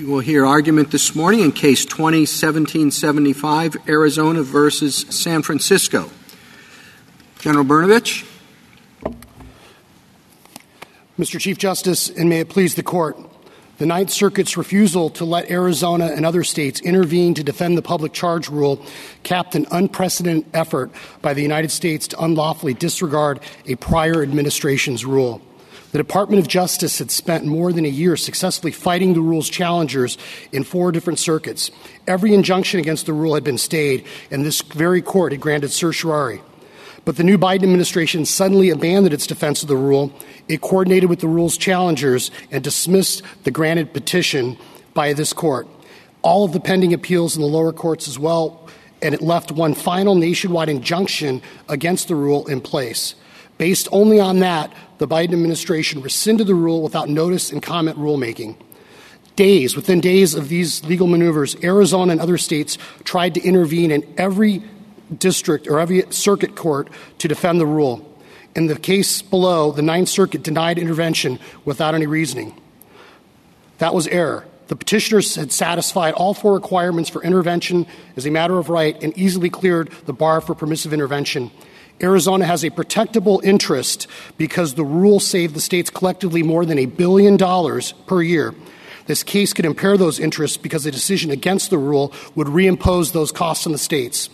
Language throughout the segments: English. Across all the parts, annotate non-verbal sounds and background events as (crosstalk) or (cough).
We will hear argument this morning in Case 2017-75, Arizona versus San Francisco. General Brnovich. Mr. Chief Justice, and may it please the Court, the Ninth Circuit's refusal to let Arizona and other states intervene to defend the public charge rule capped an unprecedented effort by the United States to unlawfully disregard a prior administration's rule. The Department of Justice had spent more than a year successfully fighting the rule's challengers in four different circuits. Every injunction against the rule had been stayed, and this very court had granted certiorari. But the new Biden administration suddenly abandoned its defense of the rule. It coordinated with the rule's challengers and dismissed the granted petition by this court. All of the pending appeals in the lower courts as well, and it left one final nationwide injunction against the rule in place. Based only on that, the Biden administration rescinded the rule without notice and comment rulemaking. Days, within days of these legal maneuvers, Arizona and other states tried to intervene in every district or every circuit court to defend the rule. In the case below, the Ninth Circuit denied intervention without any reasoning. That was error. The petitioners had satisfied all four requirements for intervention as a matter of right and easily cleared the bar for permissive intervention. Arizona has a protectable interest because the rule saved the states collectively more than a billion dollars per year. This case could impair those interests because a decision against the rule would reimpose those costs on the states.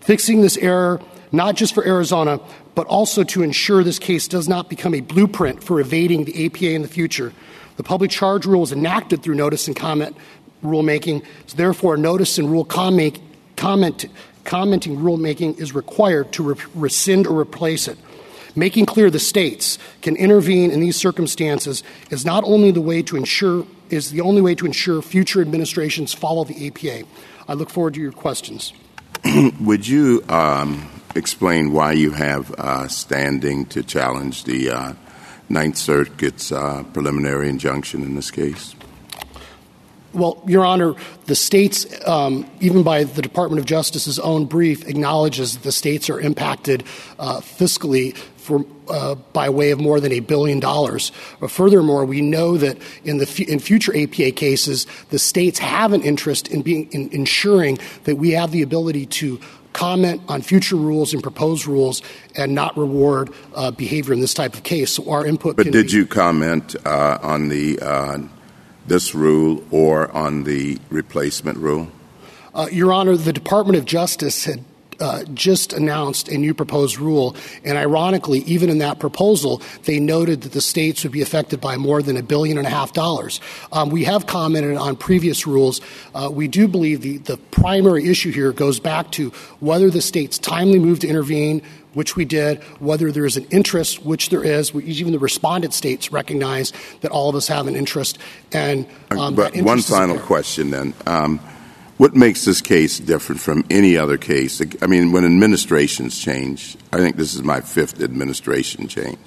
Fixing this error, not just for Arizona, but also to ensure this case does not become a blueprint for evading the APA in the future. The public charge rule was enacted through notice and comment rulemaking. So therefore, notice and rule comment, comment commenting rulemaking is required to re- rescind or replace it. Making clear the states can intervene in these circumstances is not only the way to ensure is the only way to ensure future administrations follow the APA. I look forward to your questions. (clears throat) Would you um, explain why you have uh, standing to challenge the uh, Ninth Circuit's uh, preliminary injunction in this case? Well, Your Honor, the states, um, even by the Department of Justice's own brief, acknowledges that the states are impacted uh, fiscally for, uh, by way of more than a billion dollars. But furthermore, we know that in the f- in future APA cases, the states have an interest in being in ensuring that we have the ability to comment on future rules and proposed rules and not reward uh, behavior in this type of case. So our input. But did you comment uh, on the uh, this rule or on the replacement rule? Uh, Your Honor, the Department of Justice had uh, just announced a new proposed rule, and ironically, even in that proposal, they noted that the states would be affected by more than a billion and a half dollars. Um, we have commented on previous rules. Uh, we do believe the, the primary issue here goes back to whether the states timely moved to intervene, which we did, whether there is an interest, which there is. even the respondent states recognize that all of us have an interest. And um, but one final question then. Um, what makes this case different from any other case? I mean, when administrations change, I think this is my fifth administration change,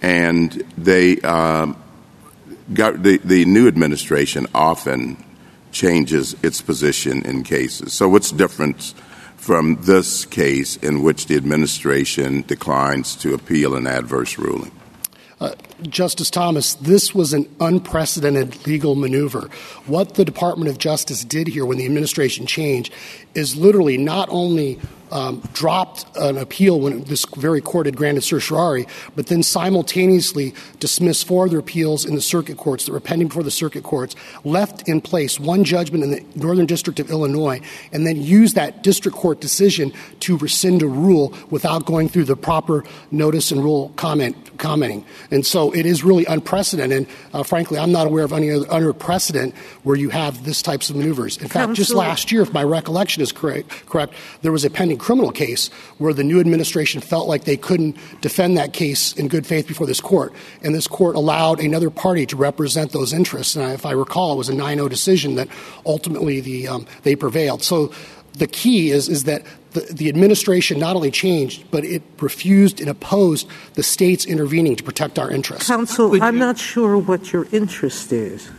and they um, got the, the new administration often changes its position in cases. So, what's different from this case in which the administration declines to appeal an adverse ruling? Uh, Justice Thomas, this was an unprecedented legal maneuver. What the Department of Justice did here when the administration changed is literally not only dropped an appeal when this very court had granted certiorari, but then simultaneously dismissed four other appeals in the circuit courts that were pending before the circuit courts, left in place one judgment in the Northern District of Illinois, and then used that district court decision to rescind a rule without going through the proper notice and rule comment commenting. And so it is really unprecedented. Uh, frankly, I'm not aware of any other, precedent where you have this types of maneuvers. In fact, just last year, if my recollection is correct, correct, there was a pending criminal case where the new administration felt like they couldn't defend that case in good faith before this court. And this court allowed another party to represent those interests. And if I recall, it was a 9 0 decision that ultimately the, um, they prevailed. So the key is, is that the, the, administration not only changed, but it refused and opposed the states intervening to protect our interests. Counsel, I'm not sure what your interest is.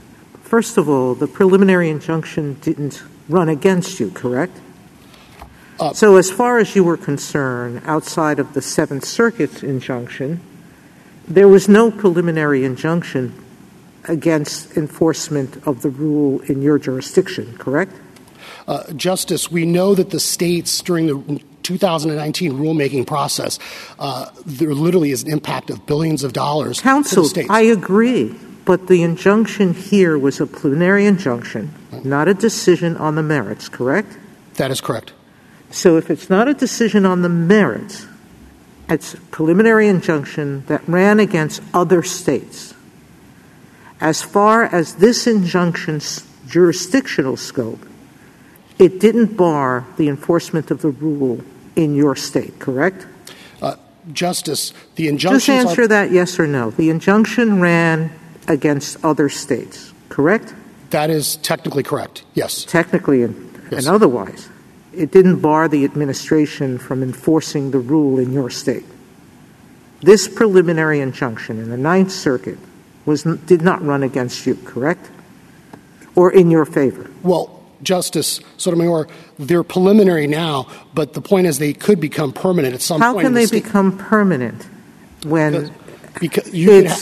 First of all, the preliminary injunction didn't run against you, correct? Uh, so, as far as you were concerned, outside of the Seventh Circuit injunction, there was no preliminary injunction against enforcement of the rule in your jurisdiction, correct? Uh, Justice, we know that the states during the 2019 rulemaking process, uh, there literally is an impact of billions of dollars. Counsel, to the states. I agree, but the injunction here was a preliminary injunction, not a decision on the merits, correct? That is correct. So if it's not a decision on the merits, it's a preliminary injunction that ran against other states. As far as this injunction's jurisdictional scope, it didn't bar the enforcement of the rule in your state, correct? Uh, Justice, the injunction. Just answer are, that yes or no. The injunction ran against other states, correct? that is technically correct. Yes. Technically and, Yes. and otherwise. It didn't bar the administration from enforcing the rule in your state. This preliminary injunction in the Ninth Circuit was, did not run against you, correct? Or in your favor? Well, Justice Sotomayor, they're preliminary now, but the point is they could become permanent at some How point. How can the they state- become permanent when Because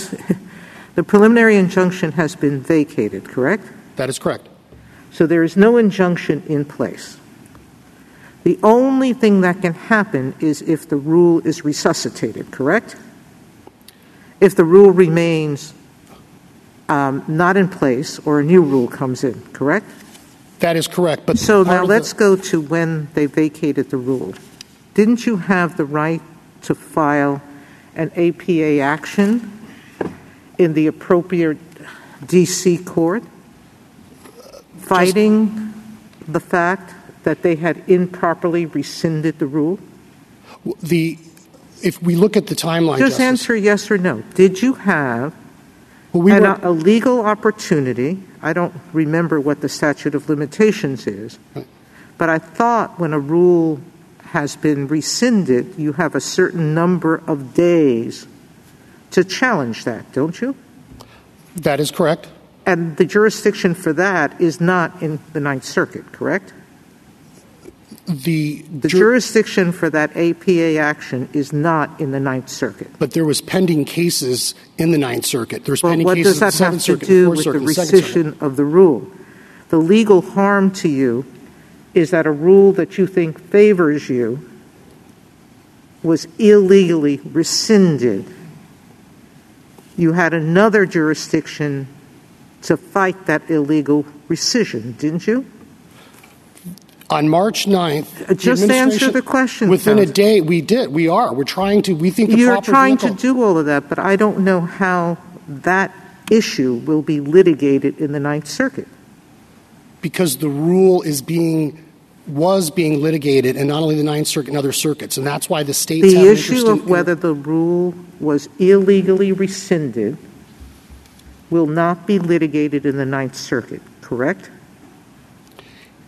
ha- (laughs) the preliminary injunction has been vacated, correct? that is correct. So there is no injunction in place. The only thing that can happen is if the rule is resuscitated, correct? If the rule remains um, not in place or a new rule comes in, correct? That is correct. But So now let's go to when they vacated the rule. Didn't you have the right to file an APA action in the appropriate DC court, fighting the fact that they had improperly rescinded the rule? the if we look at the timeline, Just Justice, answer yes or no. Did you have well, we an, were, a legal opportunity? I don't remember what the statute of limitations is, Right. but I thought when a rule has been rescinded, you have a certain number of days to challenge that, don't you? that is correct. And the jurisdiction for that is not in the Ninth Circuit, correct? The, The jur- jurisdiction for that APA action is not in the Ninth Circuit. but there was pending cases in the Ninth Circuit. There's pending what cases does in the that have to do with the rescission of the rule? The legal harm to you is that a rule that you think favors you was illegally rescinded. You had another jurisdiction to fight that illegal rescission, didn't you? On March 9th, the Uh, just answer the question, Within a day, we did. We are. We're trying to. We think the You're trying vehicle, to do all of that, but I don't know how that issue will be litigated in the Ninth Circuit. because the rule is being was being litigated in not only the Ninth Circuit and other circuits, and that's why the states The issue of whether the rule was illegally rescinded will not be litigated in the Ninth Circuit, correct?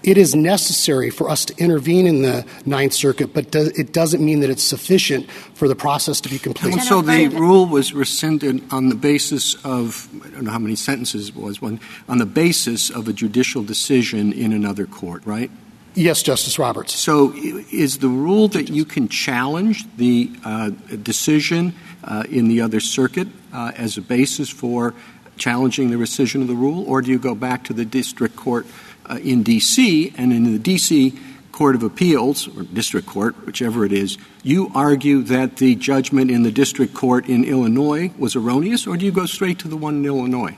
It is necessary for us to intervene in the Ninth Circuit, but do, it doesn't mean that it's sufficient for the process to be complete. And so the rule was rescinded on the basis of, I don't know how many sentences it was, one, on the basis of a judicial decision in another court, right? Yes, Justice Roberts. So is the rule that you can challenge the uh, decision uh, in the other circuit uh, as a basis for challenging the rescission of the rule, or do you go back to the district court uh, in D.C. and in the D.C. Court of Appeals or district court, whichever it is, you argue that the judgment in the district court in Illinois was erroneous, or do you go straight to the one in Illinois?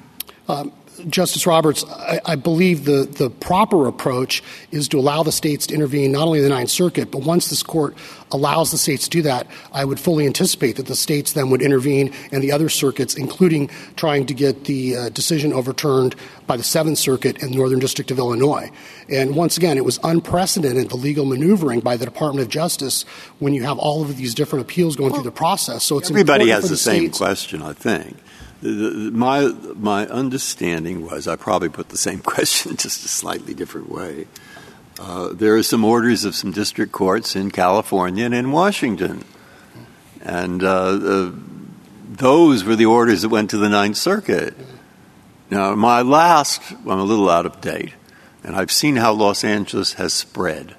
Justice Roberts, I, I believe the, the proper approach is to allow the states to intervene not only in the Ninth Circuit, but once this court allows the states to do that, I would fully anticipate that the states then would intervene and the other circuits, including trying to get the uh, decision overturned by the Seventh Circuit in the Northern District of Illinois. And once again, it was unprecedented, the legal maneuvering by the Department of Justice when you have all of these different appeals going through the process. So it's Everybody has for the same question, I think. My, my understanding was, I probably put the same (laughs) question just a slightly different way. Uh, there are some orders of some district courts in California and in Washington. And uh, those were the orders that went to the Ninth Circuit. Now, my last, I'm a little out of date, and I've seen how Los Angeles has spread.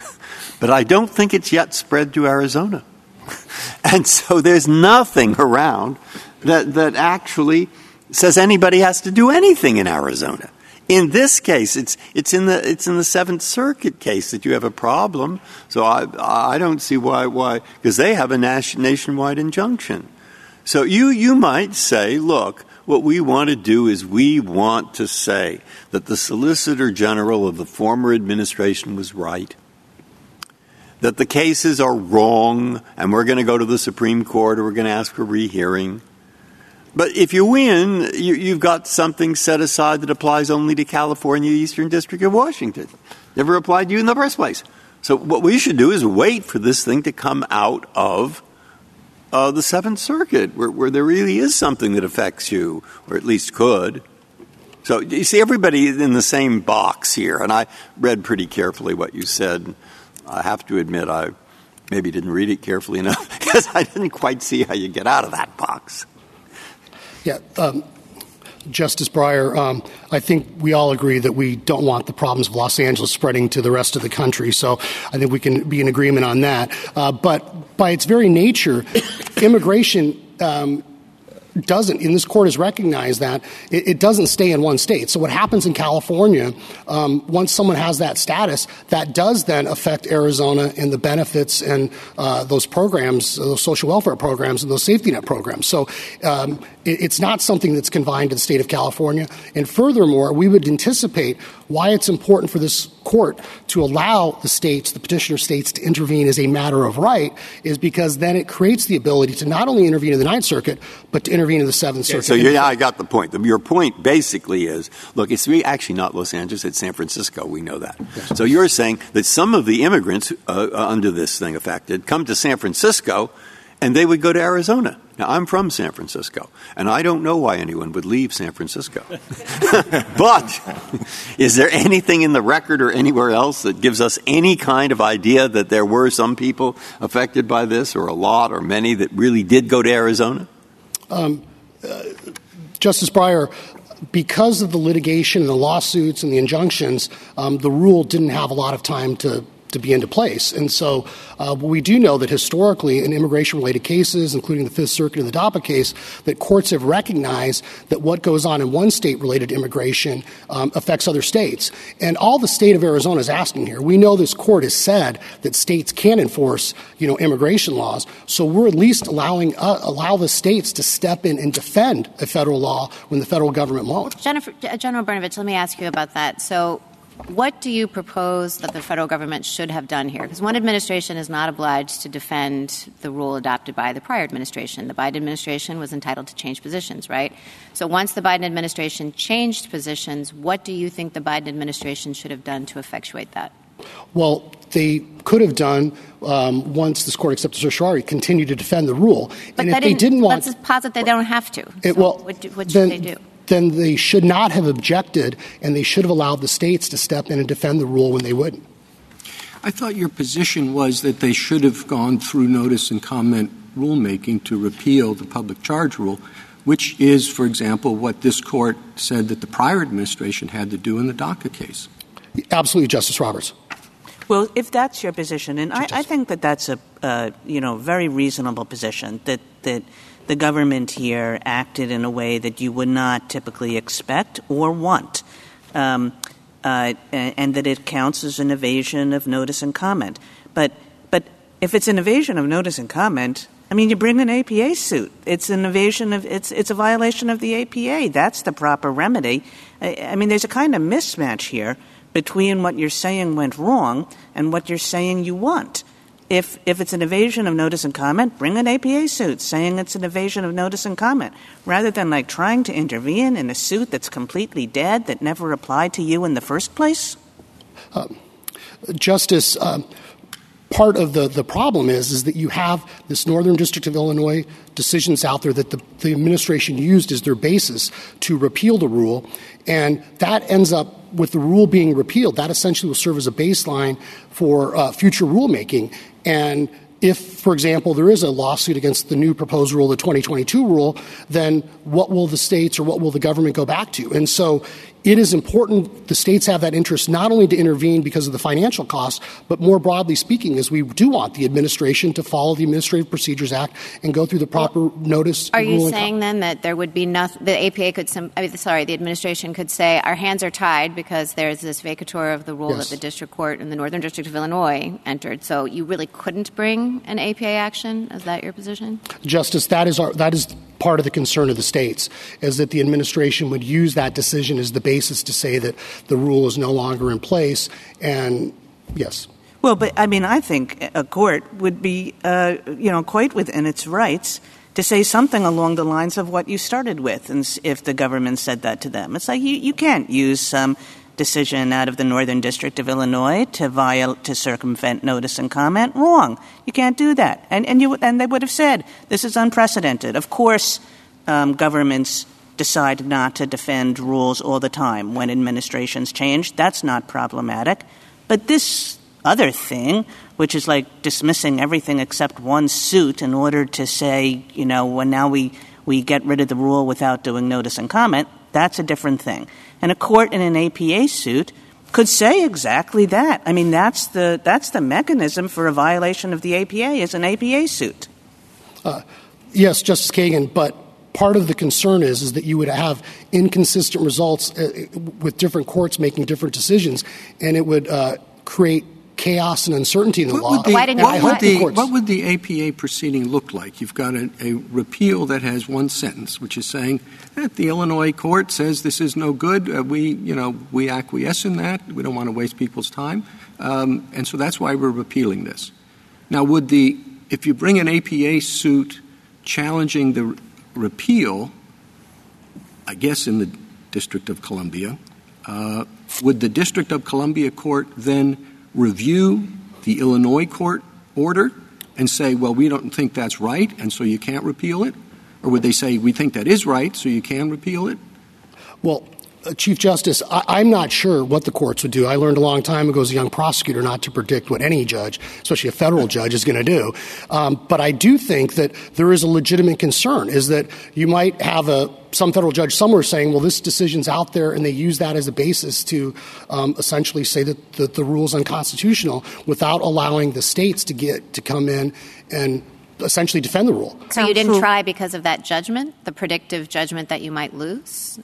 (laughs) but I don't think it's yet spread to Arizona. (laughs) And so there's nothing around that, that actually says anybody has to do anything in Arizona. In this case, it's it's in the it's in the Seventh Circuit case that you have a problem. So I I don't see why why because they have a nation, nationwide injunction. So you you might say, look, what we want to do is we want to say that the Solicitor General of the former administration was right, that the cases are wrong, and we're going to go to the Supreme Court or we're going to ask for rehearing. But if you win, you, you've got something set aside that applies only to California, Eastern District of Washington. Never applied to you in the first place. So what we should do is wait for this thing to come out of uh, the Seventh Circuit, where, where there really is something that affects you, or at least could. So you see, everybody is in the same box here, and I read pretty carefully what you said. I have to admit, I maybe didn't read it carefully enough (laughs) because I didn't quite see how you get out of that box. Yeah. Um, Justice Breyer, um, I think we all agree that we don't want the problems of Los Angeles spreading to the rest of the country. So I think we can be in agreement on that. Uh, but by its very nature, (coughs) immigration um, doesn't, and this court has recognized that, it, it, doesn't stay in one state. So what happens in California, um, once someone has that status, that does then affect Arizona and the benefits and uh, those programs, those social welfare programs and those safety net programs. So um, it, it's not something that's confined to the state of California. And furthermore, we would anticipate why it's important for this court to allow the states, the petitioner states, to intervene as a matter of right is because then it creates the ability to not only intervene in the Ninth Circuit, but to intervene in the Seventh Circuit. So yeah, I got the point. Your point basically is look, it's actually not Los Angeles, it's San Francisco. We know that. Yes. So you're saying that some of the immigrants uh, uh under this thing affected come to San Francisco and they would go to Arizona. Now, I'm from San Francisco, and I don't know why anyone would leave San Francisco. (laughs) but is there anything in the record or anywhere else that gives us any kind of idea that there were some people affected by this, or a lot, or many that really did go to Arizona? Um, uh, Justice Breyer, because of the litigation and the lawsuits and the injunctions, um, the rule didn't have a lot of time to to be into place. And so uh, we do know that historically in immigration-related cases, including the Fifth Circuit and the DAPA case, that courts have recognized that what goes on in one state related to immigration um, affects other states. And all the state of Arizona is asking here, we know this court has said that states can enforce, you know, immigration laws. So we're at least allowing uh, allow the states to step in and defend a federal law when the federal government won't. Jennifer, General Brnovich, let me ask you about that. So what do you propose that the federal government should have done here? Because one administration is not obliged to defend the rule adopted by the prior administration. The Biden administration was entitled to change positions, right? So once the Biden administration changed positions, what do you think the Biden administration should have done to effectuate that? Well, they could have done um, once this court accepted certiorari, continue to defend the rule. But and if they didn't want, let's posit they don't have to. It, so well, what, what should then, they do? Then they should not have objected and they should have allowed the states to step in and defend the rule when they wouldn't. I thought your position was that they should have gone through notice and comment rulemaking to repeal the public charge rule, which is, for example, what this court said that the prior administration had to do in the DACA case. Absolutely, Justice Roberts. Well, if that's your position, and I, I think that that's a uh, you know very reasonable position that that the government here acted in a way that you would not typically expect or want, um, uh, and that it counts as an evasion of notice and comment. But but if it's an evasion of notice and comment, I mean, you bring an APA suit. It's an evasion of it's it's a violation of the APA. That's the proper remedy. I mean, there's a kind of mismatch here between what you're saying went wrong and what you're saying you want if, if it's an evasion of notice and comment, bring an APA suit saying it's an evasion of notice and comment, rather than like trying to intervene in a suit that's completely dead that never applied to you in the first place? Um, Justice, um, part of the, problem is is that you have this Northern District of Illinois decisions out there that the, the administration used as their basis to repeal the rule, and that ends up with the rule being repealed. That essentially will serve as a baseline for uh, future rulemaking. And if, for example, there is a lawsuit against the new proposed rule, the 2022 rule, then what will the states or what will the government go back to? And so it is important the states have that interest not only to intervene because of the financial costs, but more broadly speaking, as we do want the administration to follow the Administrative Procedures Act and go through the proper well, notice. Are you saying com- then that there would be nothing? The APA could, some, I mean, sorry, the administration could say our hands are tied because there's this vacatur of the rule yes. that the district court in the Northern District of Illinois entered. So you really couldn't bring an APA action. Is that your position, Justice? That is our that is part of the concern of the states is that the administration would use that decision as the basis to say that the rule is no longer in place. And yes. Well, but I mean, I think a court would be, uh, you know, quite within its rights to say something along the lines of what you started with, and if the government said that to them, it's like you, you can't use some decision out of the Northern District of Illinois to violate to circumvent notice and comment. Wrong. You can't do that. And and you and they would have said this is unprecedented. Of course, um, governments decide not to defend rules all the time when administrations change. That's not problematic. But this other thing, which is like dismissing everything except one suit in order to say, you know, when now we we get rid of the rule without doing notice and comment, that's a different thing. And a court in an APA suit could say exactly that. I mean, that's the, that's the mechanism for a violation of the APA is an APA suit. Uh, yes, Justice Kagan, but part of the concern is, is that you would have inconsistent results uh, with different courts making different decisions, and it would uh, create chaos and uncertainty in the what law. Would the, what, would the, what, would the, APA proceeding look like? You've got a, a, repeal that has one sentence, which is saying that the Illinois court says this is no good. Uh, we, you know, we acquiesce in that. We don't want to waste people's time, um, and so that's why we're repealing this. Now, would the if you bring an APA suit challenging the repeal, I guess in the District of Columbia, uh, would the District of Columbia court then review the Illinois court order and say, well, we don't think that's right, and so you can't repeal it? Or would they say, we think that is right, so you can repeal it? Well, Chief Justice, I, am not sure what the courts would do. I learned a long time ago as a young prosecutor not to predict what any judge, especially a federal judge, is going to do. Um, but I do think that there is a legitimate concern, is that you might have a some federal judge somewhere saying, well, this decision's out there, and they use that as a basis to um, essentially say that the, the rule is unconstitutional without allowing the states to get to come in and essentially defend the rule. So you didn't try because of that judgment, the predictive judgment that you might lose?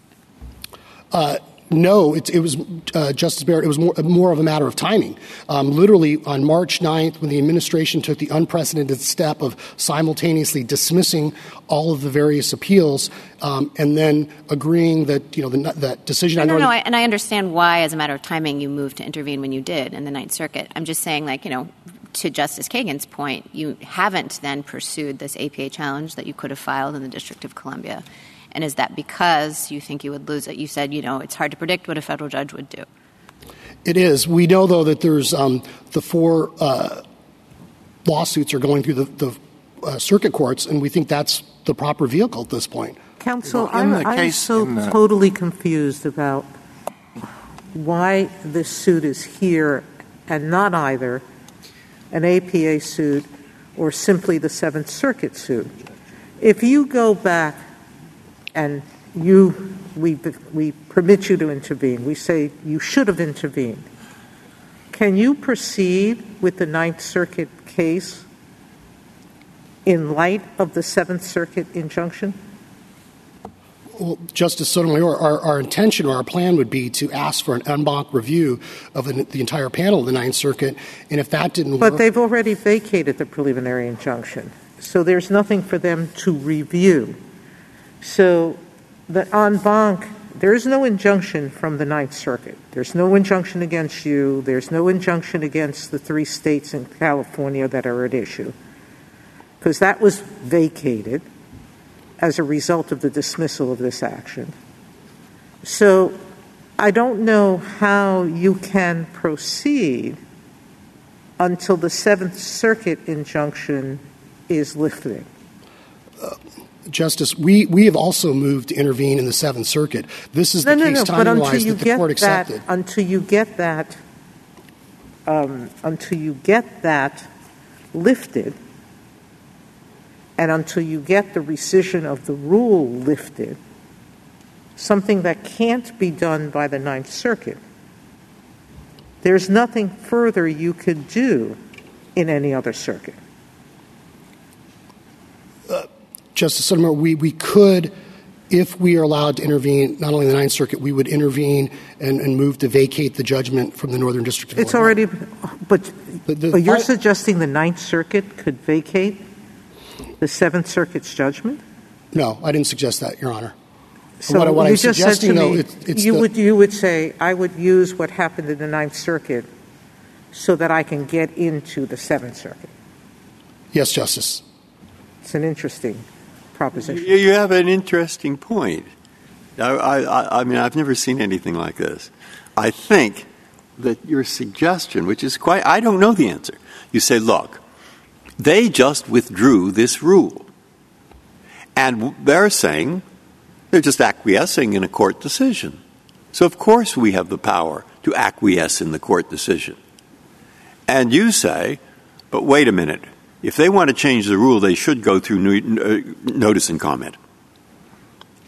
Uh, no, it, it was uh, Justice Barrett. It was more, more of a matter of timing. Um, literally on March 9th, when the administration took the unprecedented step of simultaneously dismissing all of the various appeals um, and then agreeing that you know the, that decision. No, no, and I understand why, as a matter of timing, you moved to intervene when you did in the Ninth Circuit. I'm just saying, like you know, to Justice Kagan's point, you haven't then pursued this APA challenge that you could have filed in the District of Columbia. And is that because you think you would lose it? You said, you know, it's hard to predict what a federal judge would do. It is. We know, though, that there's um, the four uh, lawsuits are going through the, the uh, circuit courts, and we think that's the proper vehicle at this point. Counsel, I'm, I'm so totally confused about why this suit is here and not either an APA suit or simply the Seventh Circuit suit. If you go back and you, we, we permit you to intervene. We say you should have intervened. Can you proceed with the Ninth Circuit case in light of the Seventh Circuit injunction? Well, Justice Sotomayor, our, our, intention or our plan would be to ask for an en banc review of the, the, entire panel of the Ninth Circuit, and if that didn't but work, they've already vacated the preliminary injunction, so there's nothing for them to review. So the en banc, there is no injunction from the Ninth Circuit. There's no injunction against you. There's no injunction against the three states in California that are at issue, because that was vacated as a result of the dismissal of this action. So I don't know how you can proceed until the Seventh Circuit injunction is lifted. Uh, Justice, we, we have also moved to intervene in the Seventh Circuit. This is no, the no, case no, timing-wise that the court accepted. That, until you get that, um, until you get that lifted, and until you get the rescission of the rule lifted, something that can't be done by the Ninth Circuit, there's nothing further you could do in any other circuit. Uh, Justice Sotomayor, we, we could, if we are allowed to intervene, not only in the Ninth Circuit, we would intervene and, and move to vacate the judgment from the Northern District of It's Illinois. already, but, The- the- but you're I- suggesting the Ninth Circuit could vacate the Seventh Circuit's judgment? No, I didn't suggest that, Your Honor. So what, what you I'm just said to suggesting, though, me, it's, it's you the, would you would say I would use what happened in the Ninth Circuit so that I can get into the Seventh Circuit. yes, Justice. It's an interesting proposition. You, have an interesting point. I, I, I mean, I've never seen anything like this. I think that your suggestion, which is quite, I don't know the answer. You say, look, they just withdrew this rule. And they're saying they're just acquiescing in a court decision. So, of course, we have the power to acquiesce in the court decision. And you say, but wait a minute. If they want to change the rule, they should go through no- uh, notice and comment.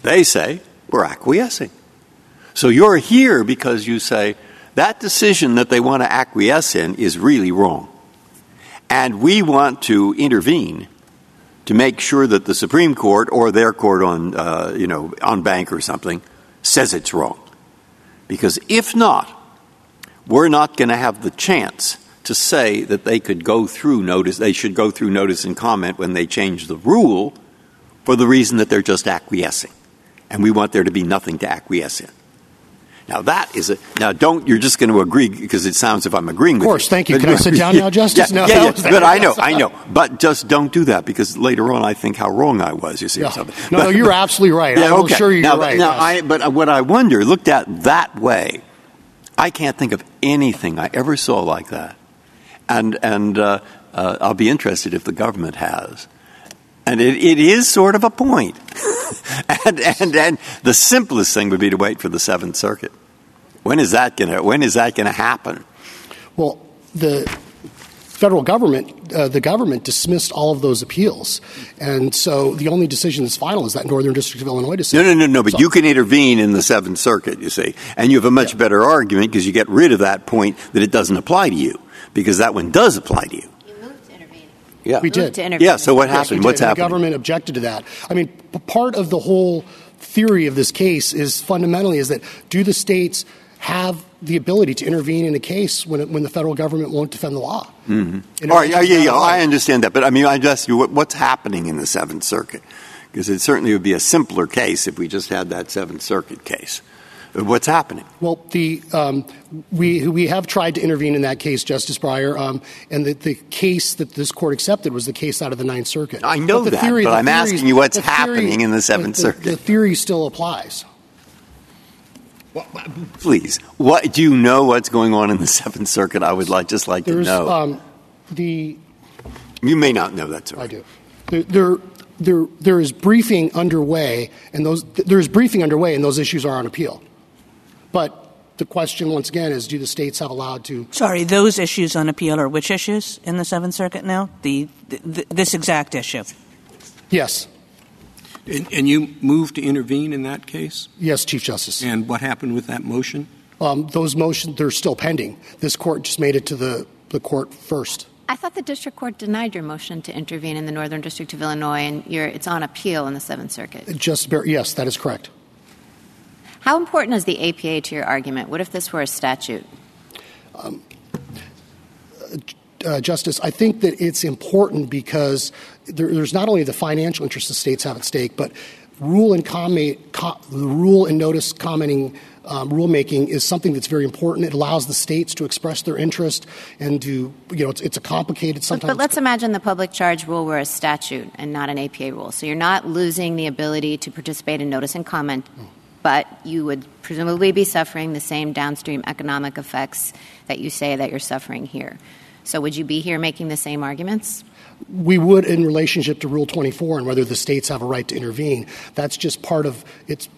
They say, we're acquiescing. So you're here because you say that decision that they want to acquiesce in is really wrong. And we want to intervene to make sure that the Supreme Court or their court on, uh, you know, en banc or something says it's wrong. Because if not, we're not going to have the chance to say that they could go through notice, they should go through notice and comment when they change the rule for the reason that they're just acquiescing. And we want there to be nothing to acquiesce in. Now that is a now don't you're just going to agree because it sounds if I'm agreeing Of course, you. thank you. But- Can I sit down now, Justice? Yeah, No, yeah, yeah. but I know, I know. But just don't do that because later on I think how wrong I was. You see, Yeah. something. No, But- no, you're absolutely right. yeah, I will okay. assure you now, you're right. Now, yes. I, but what I wonder, looked at that way, I can't think of anything I ever saw like that. And, and uh, uh, I'll be interested if the government has. And it, it is sort of a point. (laughs) and, and, and the simplest thing would be to wait for the Seventh Circuit. When is that going to, when is that going to happen? Well, the federal government, uh, the government dismissed all of those appeals, and so the only decision that's final is that Northern District of Illinois No, decision. no, no, no. no. But So- you can intervene in the Seventh Circuit, you see, and you have a much better argument because you get rid of that point that it doesn't apply to you, because that one does apply to you. You moved to intervene. Yeah, We did. Yeah. So what Yes, we happened? did. What's The government objected to that. I mean, p- part of the whole theory of this case is fundamentally is that do the states have the ability to intervene in a case when, it, when the federal government won't defend the law? Mm-hmm. All right, yeah, yeah, yeah, I understand that, but I mean, I just you what, what's happening in the Seventh Circuit because it certainly would be a simpler case if we just had that Seventh Circuit case. But What's happening? Well, the um, we we have tried to intervene in that case, Justice Breyer, um, and the, the case that this court accepted was the case out of the Ninth Circuit. I know the that, theory- but I'm theories- asking you what's theory- happening in the Seventh the- Circuit. The theory still applies. Please, what do you know? What's going on in the Seventh Circuit? I would like just like to know. um, the you may not know that, sir. I do. There, there, there, there is briefing underway, and those there is briefing underway, and those issues are on appeal. But the question, once again, is: Do the states have allowed to? Sorry, those issues on appeal are which issues in the Seventh Circuit now? The, the this exact issue. Yes, And, and you moved to intervene in that case? yes, Chief Justice. And what happened with that motion? Um, those motions they're still pending. This court just made it to the the court first. I thought the district court denied your motion to intervene in the Northern District of Illinois, and you're, it's on appeal in the Seventh Circuit. Just bar- yes, that is correct. How important is the APA to your argument? What if this were a statute? uh, Justice, I think that it's important because there, there's not only the financial interests the states have at stake, but rule and comment, co- the rule and notice commenting um, rulemaking is something that's very important. It allows the states to express their interest and to, you know, it's, it's a complicated But, sometimes. but let's imagine the public charge rule were a statute and not an APA rule. So you're not losing the ability to participate in notice and comment, but you would presumably be suffering the same downstream economic effects that you say that you're suffering here. So would you be here making the same arguments? we would in relationship to Rule 24 and whether the states have a right to intervene. That's just part of it's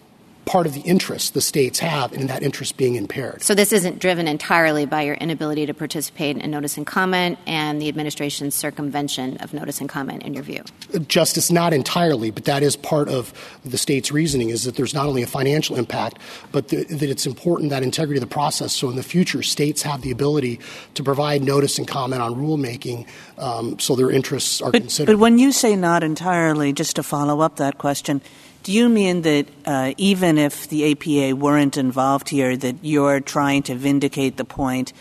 part of the interest the states have in that interest being impaired. So this isn't driven entirely by your inability to participate in notice and comment and the administration's circumvention of notice and comment in your view? Justice, not entirely, but that is part of the state's reasoning is that there's not only a financial impact, but the, that it's important that integrity of the process. So in the future, states have the ability to provide notice and comment on rulemaking um, so their interests are but, considered. But when you say not entirely, just to follow up that question, do you mean that uh, even if the APA weren't involved here, that you're trying to vindicate the point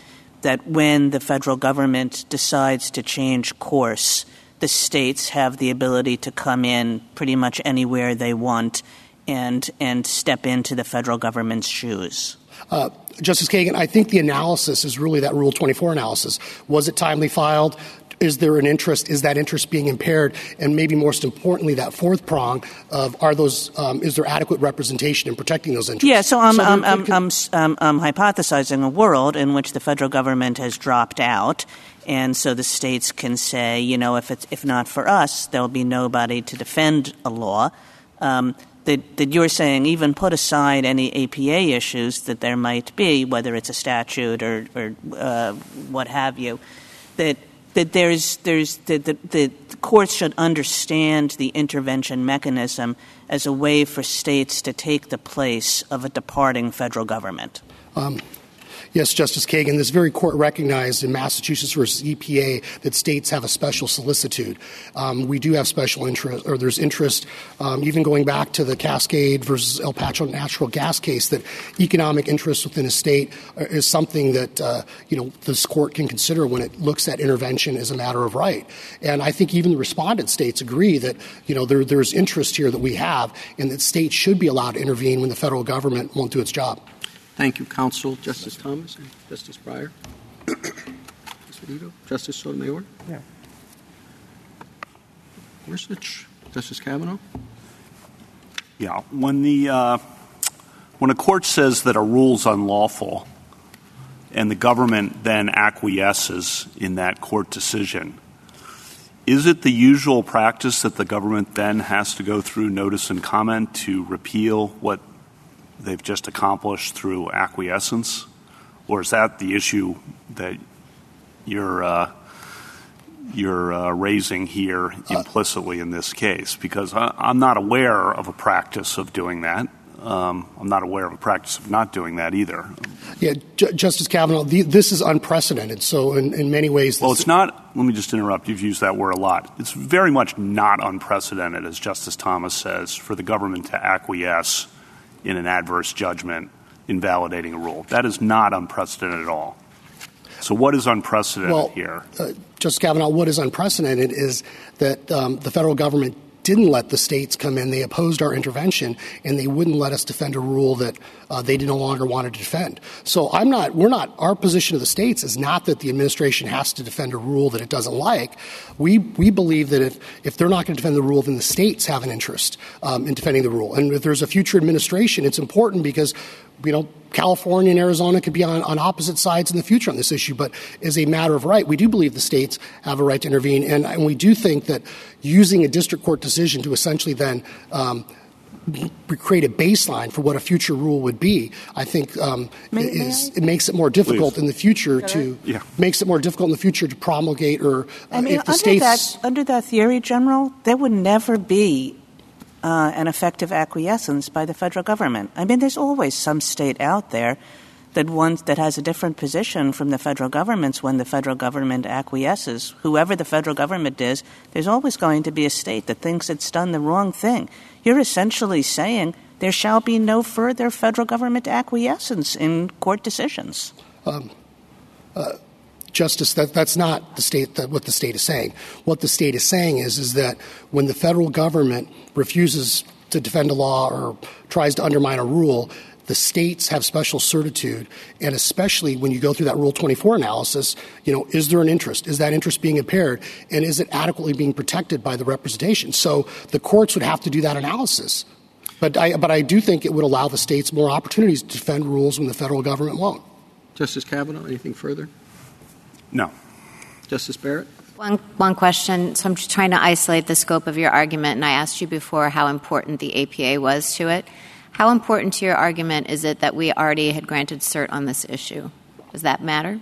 that when the federal government decides to change course, the states have the ability to come in pretty much anywhere they want and and step into the federal government's shoes? Uh, Justice Kagan, I think the analysis is really that Rule 24 analysis. Was it timely filed? Is there an interest? Is that interest being impaired? And maybe most importantly, that fourth prong of are those um, is there adequate representation in protecting those interests? Yeah. So I'm so I'm, I'm, I'm, I'm, hypothesizing a world in which the federal government has dropped out. And so the states can say, you know, if it's if not for us, there'll be nobody to defend a law. Um, that, that you're saying, even put aside any APA issues that there might be, whether it's a statute or, or uh, what have you, that that there's there's that the, the courts should understand the intervention mechanism as a way for states to take the place of a departing federal government. Um, Yes, Justice Kagan, this very court recognized in Massachusetts versus EPA that states have a special solicitude. Um, we do have special interest, or there's interest, um, even going back to the Cascade versus El Paso natural gas case, that economic interest within a state uh, is something that uh, you know this court can consider when it looks at intervention as a matter of right. And I think even the respondent states agree that you know there, there's interest here that we have, and that states should be allowed to intervene when the federal government won't do its job. Thank you, counsel. Justice Thomas and Justice Breyer. Justice Sotomayor? Yeah. Gorsuch? Justice Kavanaugh? Yeah. When the uh, when a court says that a rule's unlawful and the government then acquiesces in that court decision, is it the usual practice that the government then has to go through notice and comment to repeal what they've just accomplished through acquiescence? Or is that the issue that you're uh, you're uh, raising here implicitly in this case? Because I, am not aware of a practice of doing that. Um, I'm not aware of a practice of not doing that either. Yeah, J- Justice Kavanaugh, the, this is unprecedented. So, in, in many ways, well, it's not. Let me just interrupt. You've used that word a lot. It's very much not unprecedented, as Justice Thomas says, for the government to acquiesce in an adverse judgment invalidating a rule. That is not unprecedented at all. So, what is unprecedented well, here? Uh, Justice Kavanaugh, what is unprecedented is that um, the federal government didn't let the states come in. They opposed our intervention, and they wouldn't let us defend a rule that uh, they no longer wanted to defend. So I'm not. We're not. Our position of the states is not that the administration has to defend a rule that it doesn't like. We we believe that if if they're not going to defend the rule, then the states have an interest um, in defending the rule. And if there's a future administration, it's important because you know, California and Arizona could be on, on opposite sides in the future on this issue, but as a matter of right, we do believe the states have a right to intervene, and, and we do think that using a district court decision to essentially then um, create a baseline for what a future rule would be, I think um, may, is, may it makes it more difficult Please. in the future to yeah. makes it more difficult in the future to promulgate or uh, I mean, if the under states that, under that theory, General, there would never be uh, an effective acquiescence by the federal government. I mean, there's always some state out there that wants that has a different position from the federal government's when the federal government acquiesces. Whoever the federal government is, there's always going to be a state that thinks it's done the wrong thing. You're essentially saying there shall be no further federal government acquiescence in court decisions. Um, uh, Justice, that, that's not the state that, what the state is saying. What the state is saying is is that when the federal government refuses to defend a law or tries to undermine a rule, the states have special certitude, and especially when you go through that Rule 24 analysis, you know, is there an interest? Is that interest being impaired? And is it adequately being protected by the representation? So the courts would have to do that analysis. But I, but I do think it would allow the states more opportunities to defend rules when the federal government won't. Justice Kavanaugh, anything further? No. Justice Barrett? One, one question. So I'm just trying to isolate the scope of your argument, and I asked you before how important the APA was to it. How important to your argument is it that we already had granted cert on this issue? Does that matter?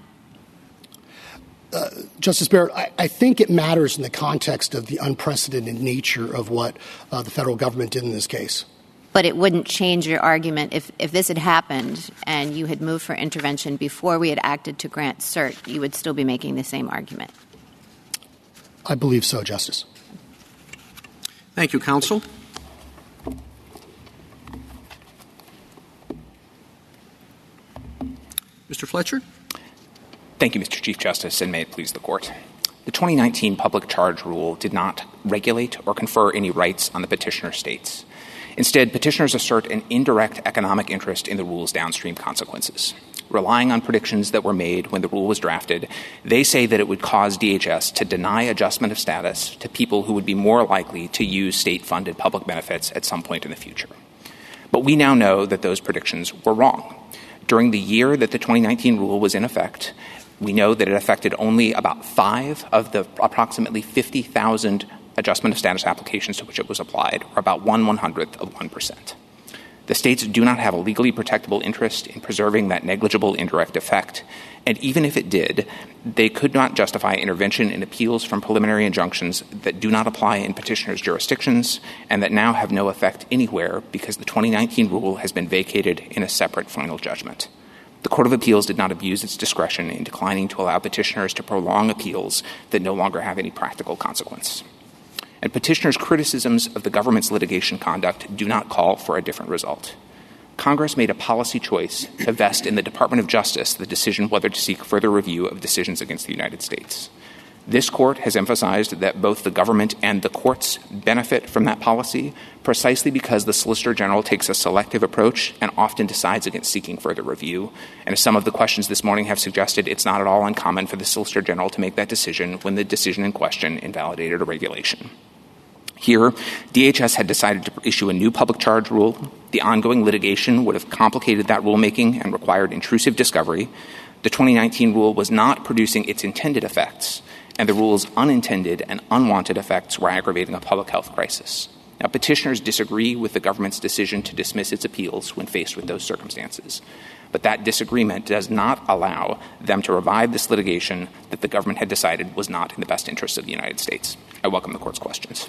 Uh, Justice Barrett, I, I, think it matters in the context of the unprecedented nature of what uh, the federal government did in this case. But it wouldn't change your argument if, if this had happened and you had moved for intervention before we had acted to grant cert, you would still be making the same argument. I believe so, Justice. Thank you, counsel. Mr. Fletcher? Thank you, Mr. Chief Justice, and may it please the Court. The 2019 public charge rule did not regulate or confer any rights on the petitioner states. Instead, petitioners assert an indirect economic interest in the rule's downstream consequences. Relying on predictions that were made when the rule was drafted, they say that it would cause DHS to deny adjustment of status to people who would be more likely to use state funded public benefits at some point in the future. But we now know that those predictions were wrong. During the year that the 2019 rule was in effect, we know that it affected only about five of the approximately 50,000 adjustment of status applications to which it was applied, are about one one hundredth of 1%. The states do not have a legally protectable interest in preserving that negligible indirect effect, and even if it did, they could not justify intervention in appeals from preliminary injunctions that do not apply in petitioners' jurisdictions and that now have no effect anywhere because the 2019 rule has been vacated in a separate final judgment. The Court of Appeals did not abuse its discretion in declining to allow petitioners to prolong appeals that no longer have any practical consequence. And petitioners' criticisms of the government's litigation conduct do not call for a different result. Congress made a policy choice to vest in the Department of Justice the decision whether to seek further review of decisions against the United States. This court has emphasized that both the government and the courts benefit from that policy precisely because the Solicitor General takes a selective approach and often decides against seeking further review. And as some of the questions this morning have suggested, it's not at all uncommon for the Solicitor General to make that decision when the decision in question invalidated a regulation. Here, DHS had decided to issue a new public charge rule. The ongoing litigation would have complicated that rulemaking and required intrusive discovery. The 2019 rule was not producing its intended effects, and the rule's unintended and unwanted effects were aggravating a public health crisis. Now, petitioners disagree with the government's decision to dismiss its appeals when faced with those circumstances. But that disagreement does not allow them to revive this litigation that the government had decided was not in the best interest of the United States. I welcome the court's questions.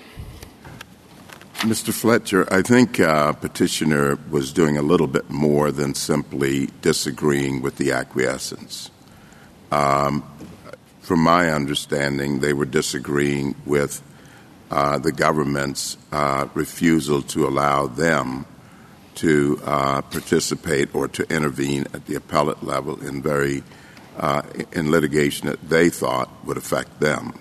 Mr. Fletcher, I think uh, petitioner was doing a little bit more than simply disagreeing with the acquiescence. Um, from my understanding, they were disagreeing with uh, the government's uh, refusal to allow them to uh, participate or to intervene at the appellate level in very uh, in litigation that they thought would affect them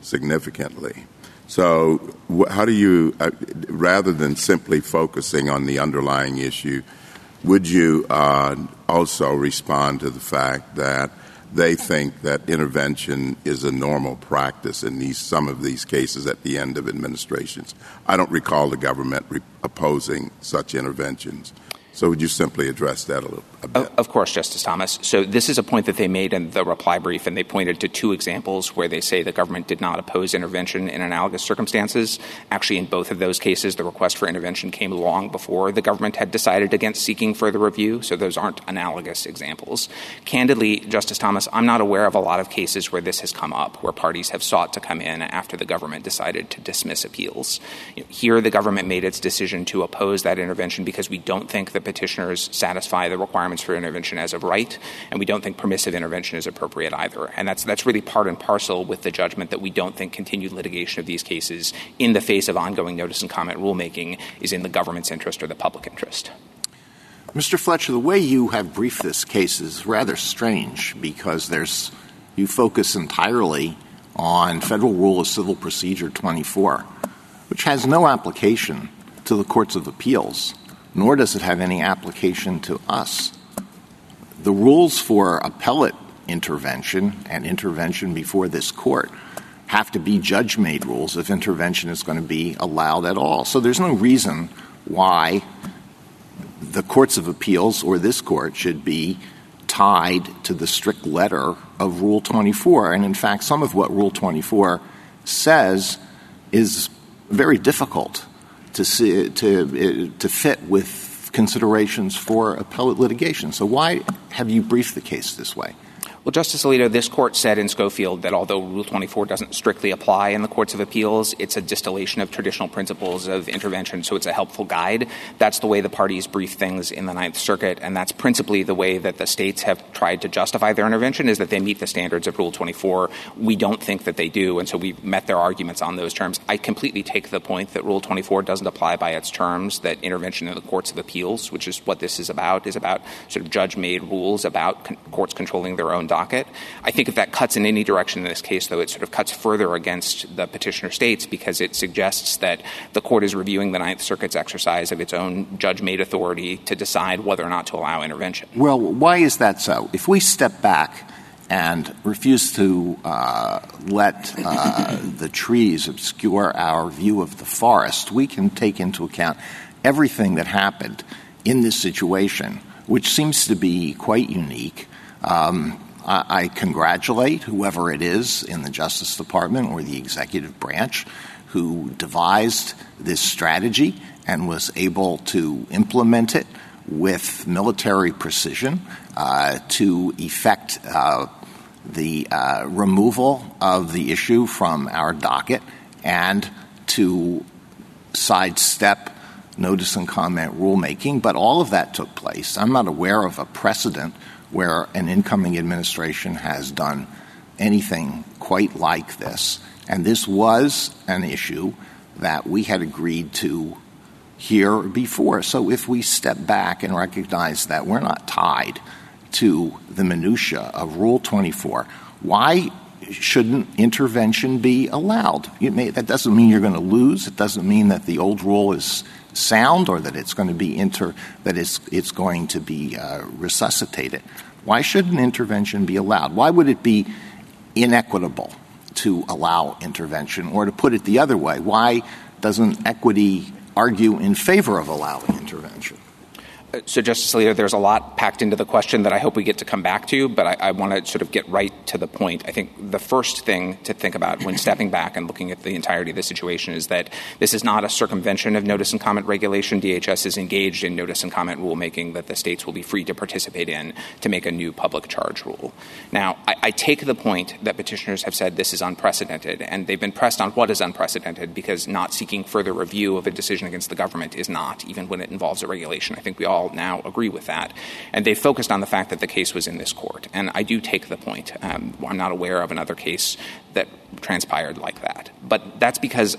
significantly. So, how do you, uh, rather than simply focusing on the underlying issue, would you uh, also respond to the fact that they think that intervention is a normal practice in these some of these cases at the end of administrations? I don't recall the government re- opposing such interventions. So would you simply address that a little a bit? Of course, Justice Thomas. So this is a point that they made in the reply brief, and they pointed to two examples where they say the government did not oppose intervention in analogous circumstances. Actually, in both of those cases, the request for intervention came long before the government had decided against seeking further review, so those aren't analogous examples. Candidly, Justice Thomas, I'm not aware of a lot of cases where this has come up, where parties have sought to come in after the government decided to dismiss appeals. Here, the government made its decision to oppose that intervention because we don't think the petitioners satisfy the requirements for intervention as of right, and we don't think permissive intervention is appropriate either. And that's, that's really part and parcel with the judgment that we don't think continued litigation of these cases in the face of ongoing notice and comment rulemaking is in the government's interest or the public interest. Mr. Fletcher, the way you have briefed this case is rather strange because there's you focus entirely on Federal Rule of Civil Procedure 24, which has no application to the courts of appeals nor does it have any application to us. The rules for appellate intervention and intervention before this court have to be judge made rules if intervention is going to be allowed at all. So there's no reason why the courts of appeals or this court should be tied to the strict letter of Rule 24. And in fact, some of what Rule 24 says is very difficult to see, to to fit with considerations for appellate litigation. So why have you briefed the case this way? Well, Justice Alito, this court said in Scofield that although Rule 24 doesn't strictly apply in the courts of appeals, it's a distillation of traditional principles of intervention, so it's a helpful guide. That's the way the parties brief things in the Ninth Circuit, and that's principally the way that the states have tried to justify their intervention, is that they meet the standards of Rule 24. We don't think that they do, and so we've met their arguments on those terms. I completely take the point that Rule 24 doesn't apply by its terms, that intervention in the courts of appeals, which is what this is about, is about sort of judge-made rules about con- courts controlling their own docket. I think if that cuts in any direction in this case, though, it sort of cuts further against the petitioner states because it suggests that the court is reviewing the Ninth Circuit's exercise of its own judge-made authority to decide whether or not to allow intervention. Well, why is that so? If we step back and refuse to uh, let uh, the trees obscure our view of the forest, we can take into account everything that happened in this situation, which seems to be quite unique. Um, I congratulate whoever it is in the Justice Department or the executive branch who devised this strategy and was able to implement it with military precision uh, to effect uh, the uh, removal of the issue from our docket and to sidestep notice and comment rulemaking. But all of that took place. I'm not aware of a precedent where an incoming administration has done anything quite like this. And this was an issue that we had agreed to here before. So if we step back and recognize that we're not tied to the minutia of Rule 24, why shouldn't intervention be allowed? May, that doesn't mean you're going to lose. It doesn't mean that the old rule is sound or that it's going to be inter that it's it's going to be uh, resuscitated. Why should an intervention be allowed? Why would it be inequitable to allow intervention? Or to put it the other way, why doesn't equity argue in favor of allowing intervention? So, Justice Alito, there's a lot packed into the question that I hope we get to come back to, but I, I want to sort of get right to the point. I think the first thing to think about when stepping back and looking at the entirety of the situation is that this is not a circumvention of notice and comment regulation. DHS is engaged in notice and comment rulemaking that the states will be free to participate in to make a new public charge rule. Now, I, I take the point that petitioners have said this is unprecedented, and they've been pressed on what is unprecedented because not seeking further review of a decision against the government is not, even when it involves a regulation. I think we all all now agree with that. And they focused on the fact that the case was in this court. And I do take the point. Um, I'm not aware of another case that transpired like that. But that's because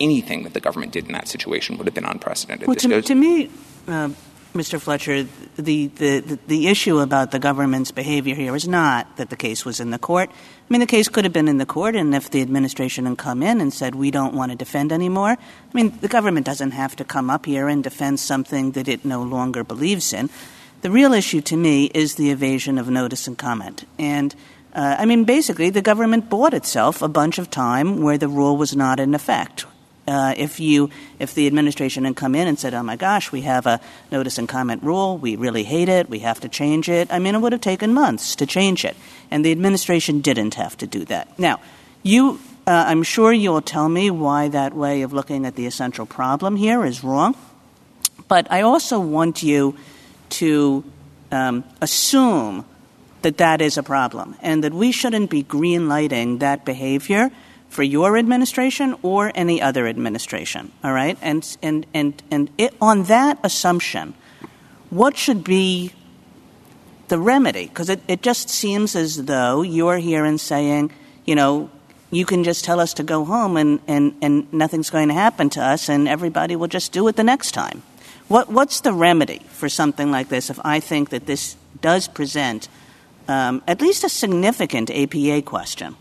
anything that the government did in that situation would have been unprecedented. Well, to, goes- to, me, uh, Mr. Fletcher, the, the, the issue about the government's behavior here is not that the case was in the court. I mean, the case could have been in the court, and if the administration had come in and said, we don't want to defend anymore, I mean, the government doesn't have to come up here and defend something that it no longer believes in. The real issue to me is the evasion of notice and comment. And uh, I mean, basically, the government bought itself a bunch of time where the rule was not in effect, if you if the administration had come in and said, "Oh my gosh, we have a notice and comment rule. We really hate it. We have to change it." I mean, it would have taken months to change it, and the administration didn't have to do that. Now, you, uh, I'm sure you will tell me why that way of looking at the essential problem here is wrong, but I also want you to um, assume that that is a problem and that we shouldn't be green lighting that behavior for your administration or any other administration. All right, and and and and it, on that assumption, what should be the remedy? Because it, it just seems as though you're here and saying, you know, you can just tell us to go home and, and, and nothing's going to happen to us and everybody will just do it the next time. What, what's the remedy for something like this if I think that this does present um, at least a significant APA question?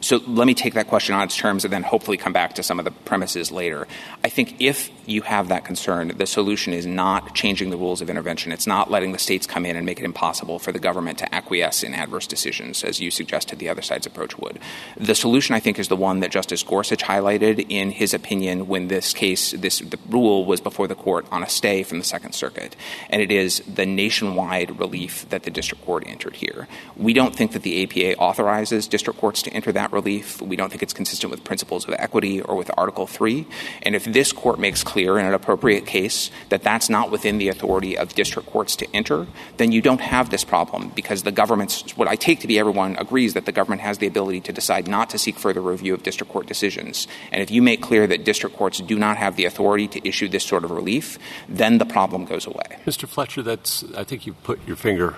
So let me take that question on its terms and then hopefully come back to some of the premises later. I think if you have that concern, the solution is not changing the rules of intervention. It's not letting the states come in and make it impossible for the government to acquiesce in adverse decisions, as you suggested the other side's approach would. The solution, I think, is the one that Justice Gorsuch highlighted in his opinion when this case, this rule was before the court on a stay from the Second Circuit. And it is the nationwide relief that the district court entered here. We don't think that the APA authorizes district courts to enter that relief. We don't think it's consistent with principles of equity or with Article 3. And if this court makes clear in an appropriate case that that's not within the authority of district courts to enter, then you don't have this problem because the government's, what I take to be everyone agrees that the government has the ability to decide not to seek further review of district court decisions. And if you make clear that district courts do not have the authority to issue this sort of relief, then the problem goes away. Mr. Fletcher, that's, I think you put your finger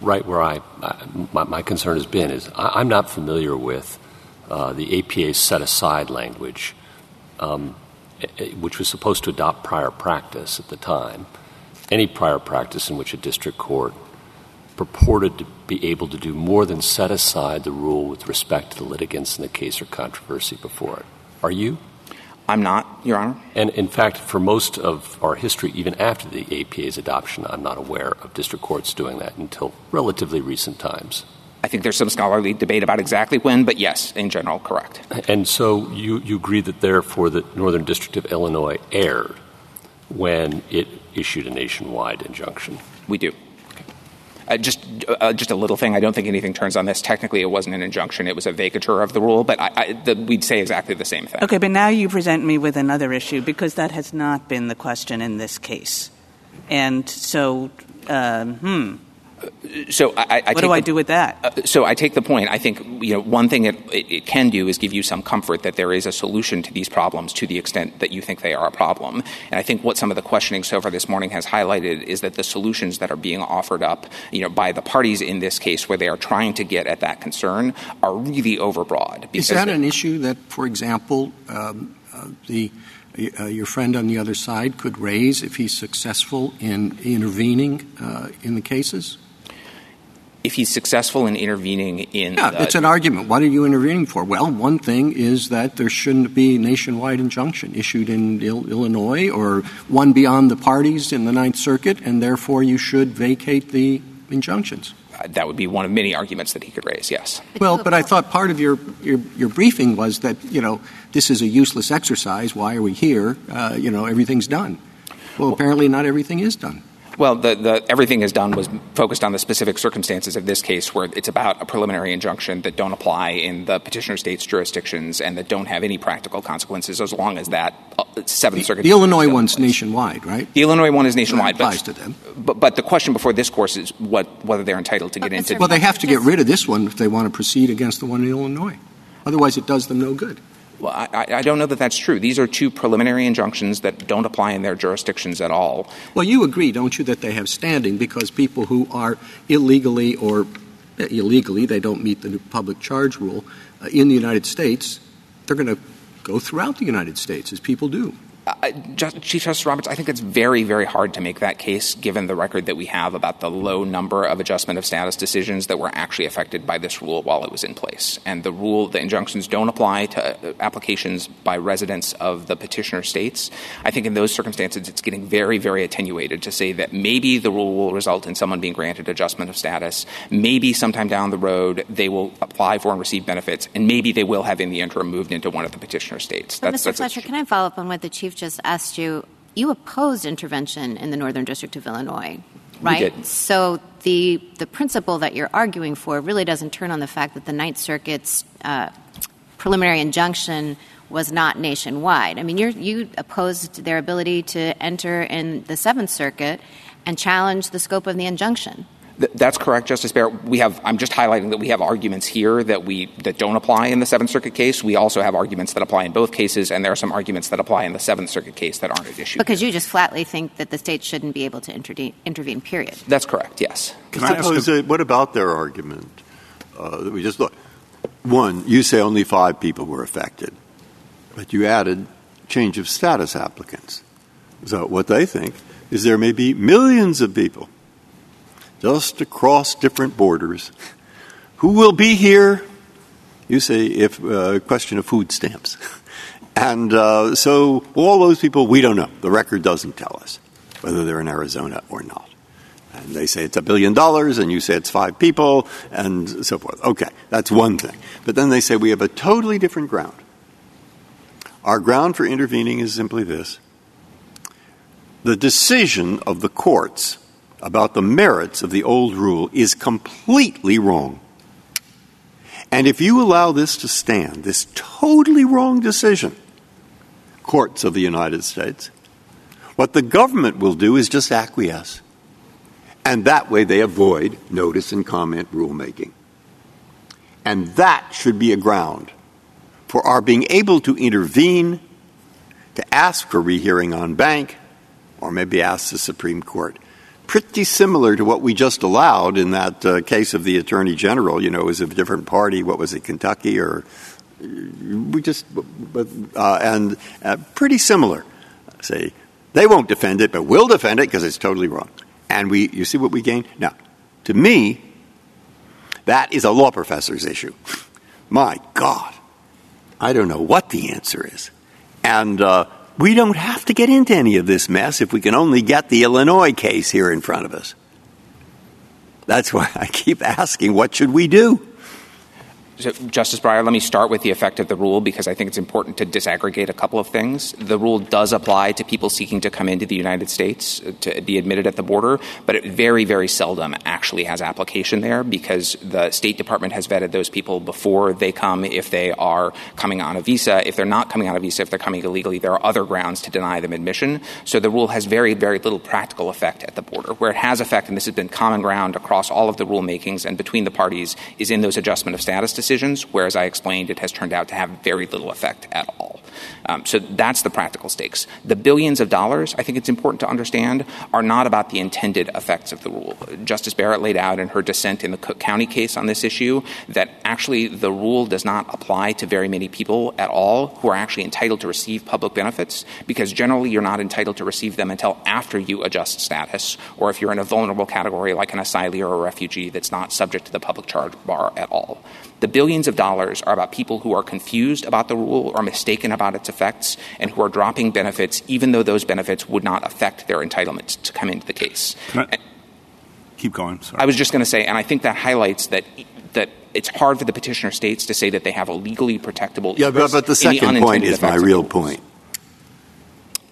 right where I, my, my concern has been is I, am not familiar with uh, the APA's set aside language, um, which was supposed to adopt prior practice at the time. Any prior practice in which a district court purported to be able to do more than set aside the rule with respect to the litigants in the case or controversy before it. Are you? I'm not, Your Honor. And in fact, for most of our history, even after the APA's adoption, I'm not aware of district courts doing that until relatively recent times. I think there's some scholarly debate about exactly when, but yes, in general, correct. And so you, you agree that therefore the Northern District of Illinois erred when it issued a nationwide injunction? We do. Uh, just uh, just a little thing. I don't think anything turns on this. Technically, it wasn't an injunction; it was a vacatur of the rule. But I, I, the, we'd say exactly the same thing. Okay, but now you present me with another issue because that has not been the question in this case, and so, um, hmm so I, I what do the, I do with that? Uh, so I take the point. I think you know one thing it, it, it, can do is give you some comfort that there is a solution to these problems to the extent that you think they are a problem. And I think what some of the questioning so far this morning has highlighted is that the solutions that are being offered up, you know, by the parties in this case, where they are trying to get at that concern, are really overbroad. Is that an issue that, for example, um, uh, the uh, your friend on the other side could raise if he's successful in intervening uh, in the cases? If he's successful in intervening in yeah, it's an argument. What are you intervening for? Well, one thing is that there shouldn't be a nationwide injunction issued in Il- Illinois or one beyond the parties in the Ninth Circuit, and therefore you should vacate the injunctions. Uh, that would be one of many arguments that he could raise. Yes. Well, but I thought part of your, your, your briefing was that you know this is a useless exercise. Why are we here? Uh, you know everything's done. Well, apparently not everything is done. Well, the, the, everything is done was focused on the specific circumstances of this case, where it's about a preliminary injunction that don't apply in the petitioner state's jurisdictions and that don't have any practical consequences, as long as that uh, Seventh the, Circuit. The Illinois one's nationwide, right? The Illinois one is nationwide, applies but, to them. But, but, the question before this course is what whether they're entitled to get into. Well, they have to get rid of this one if they want to proceed against the one in Illinois. Otherwise, it does them no good. Well, I, I, don't know that that's true. These are two preliminary injunctions that don't apply in their jurisdictions at all. Well, you agree, don't you, that they have standing because people who are illegally or illegally, they don't meet the public charge rule uh, in the United States, they're going to go throughout the United States, as people do. Uh, Just, Chief Justice Roberts, I think it's very, very hard to make that case given the record that we have about the low number of adjustment of status decisions that were actually affected by this rule while it was in place. And the rule, the injunctions don't apply to uh, applications by residents of the petitioner states. I think in those circumstances, it's getting very, very attenuated to say that maybe the rule will result in someone being granted adjustment of status. Maybe sometime down the road they will apply for and receive benefits, and maybe they will have in the interim moved into one of the petitioner states. That's, Mr. Fletcher, can I follow up on what the Chief just asked you, you opposed intervention in the Northern District of Illinois, right? So the the principle that you're arguing for really doesn't turn on the fact that the Ninth Circuit's uh, preliminary injunction was not nationwide. I mean, you opposed their ability to enter in the Seventh Circuit and challenge the scope of the injunction. That's correct, Justice Barrett. We have. I'm just highlighting that we have arguments here that we that don't apply in the Seventh Circuit case. We also have arguments that apply in both cases, and there are some arguments that apply in the Seventh Circuit case that aren't at issue. Because you just flatly think that the state shouldn't be able to intervene. intervene period. That's correct. Yes. Can I suppose, uh, what about their argument uh, that we just look? One, you say only five people were affected, but you added change of status applicants. So what they think is there may be millions of people just across different borders. Who will be here? You say, if a uh, question of food stamps. (laughs) and uh, so all those people, we don't know. The record doesn't tell us whether they're in Arizona or not. And they say it's a billion dollars, and you say it's five people, and so forth. Okay, that's one thing. But then they say we have a totally different ground. Our ground for intervening is simply this the decision of the courts about the merits of the old rule is completely wrong. And if you allow this to stand, this totally wrong decision, courts of the United States. What the government will do is just acquiesce. And that way they avoid notice and comment rulemaking. And that should be a ground for our being able to intervene, to ask for rehearing en banc, or maybe ask the Supreme Court. Pretty similar to what we just allowed in that uh, case of the Attorney General, you know, it was a different party. What was it, Kentucky or we just, but, uh, and uh, pretty similar. Say, they won't defend it, but we'll defend it because it's totally wrong. And we, you see what we gain? Now, to me, that is a law professor's issue. My God, I don't know what the answer is. And we don't have to get into any of this mess if we can only get the Illinois case here in front of us. That's why I keep asking, what should we do? So, Justice Breyer, let me start with the effect of the rule because I think it's important to disaggregate a couple of things. The rule does apply to people seeking to come into the United States uh, to be admitted at the border, but it very, very seldom actually has application there because the State Department has vetted those people before they come if they are coming on a visa. If they're not coming on a visa, if they're coming illegally, there are other grounds to deny them admission. So the rule has very, very little practical effect at the border. Where it has effect, and this has been common ground across all of the rulemakings and between the parties, is in those adjustment of status decisions decisions, where, as I explained, it has turned out to have very little effect at all. Um, so that's the practical stakes. The billions of dollars, I think it's important to understand, are not about the intended effects of the rule. Justice Barrett laid out in her dissent in the Cook County case on this issue that actually the rule does not apply to very many people at all who are actually entitled to receive public benefits because generally you're not entitled to receive them until after you adjust status or if you're in a vulnerable category like an asylee or a refugee that's not subject to the public charge bar at all. The billions of dollars are about people who are confused about the rule or mistaken about its effects and who are dropping benefits even though those benefits would not affect their entitlement to come into the case. I, keep going. Sorry. I was just going to say, and I think that highlights that that it's hard for the petitioner states to say that they have a legally protectable. Yeah, but, but the second the point is my real point.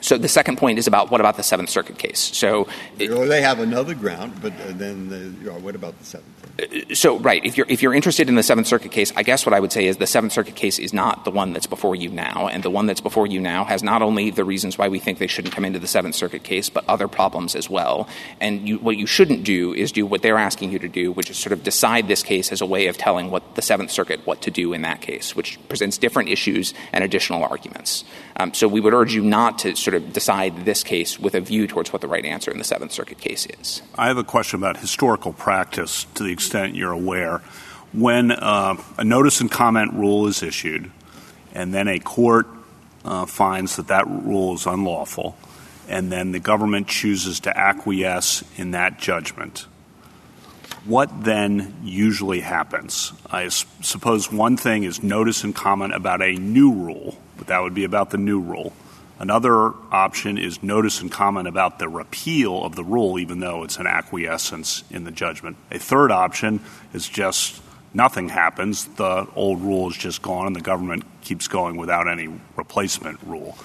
So the second point is about what about the Seventh Circuit case? So it, they have another ground, but uh, then the, you know, what about the Seventh? Uh, so right, if you're if you're interested in the Seventh Circuit case, I guess what I would say is the Seventh Circuit case is not the one that's before you now, and the one that's before you now has not only the reasons why we think they shouldn't come into the Seventh Circuit case, but other problems as well. And you, what you shouldn't do is do what they're asking you to do, which is sort of decide this case as a way of telling what the Seventh Circuit what to do in that case, which presents different issues and additional arguments. Um, so we would urge you not to sort of decide this case with a view towards what the right answer in the Seventh Circuit case is. I have a question about historical practice to the extent you're aware. When uh, a notice and comment rule is issued, and then a court uh, finds that that rule is unlawful, and then the government chooses to acquiesce in that judgment, what then usually happens? I suppose one thing is notice and comment about a new rule but that would be about the new rule. Another option is notice and comment about the repeal of the rule, even though it's an acquiescence in the judgment. A third option is just nothing happens, the old rule is just gone, and the government keeps going without any replacement rule.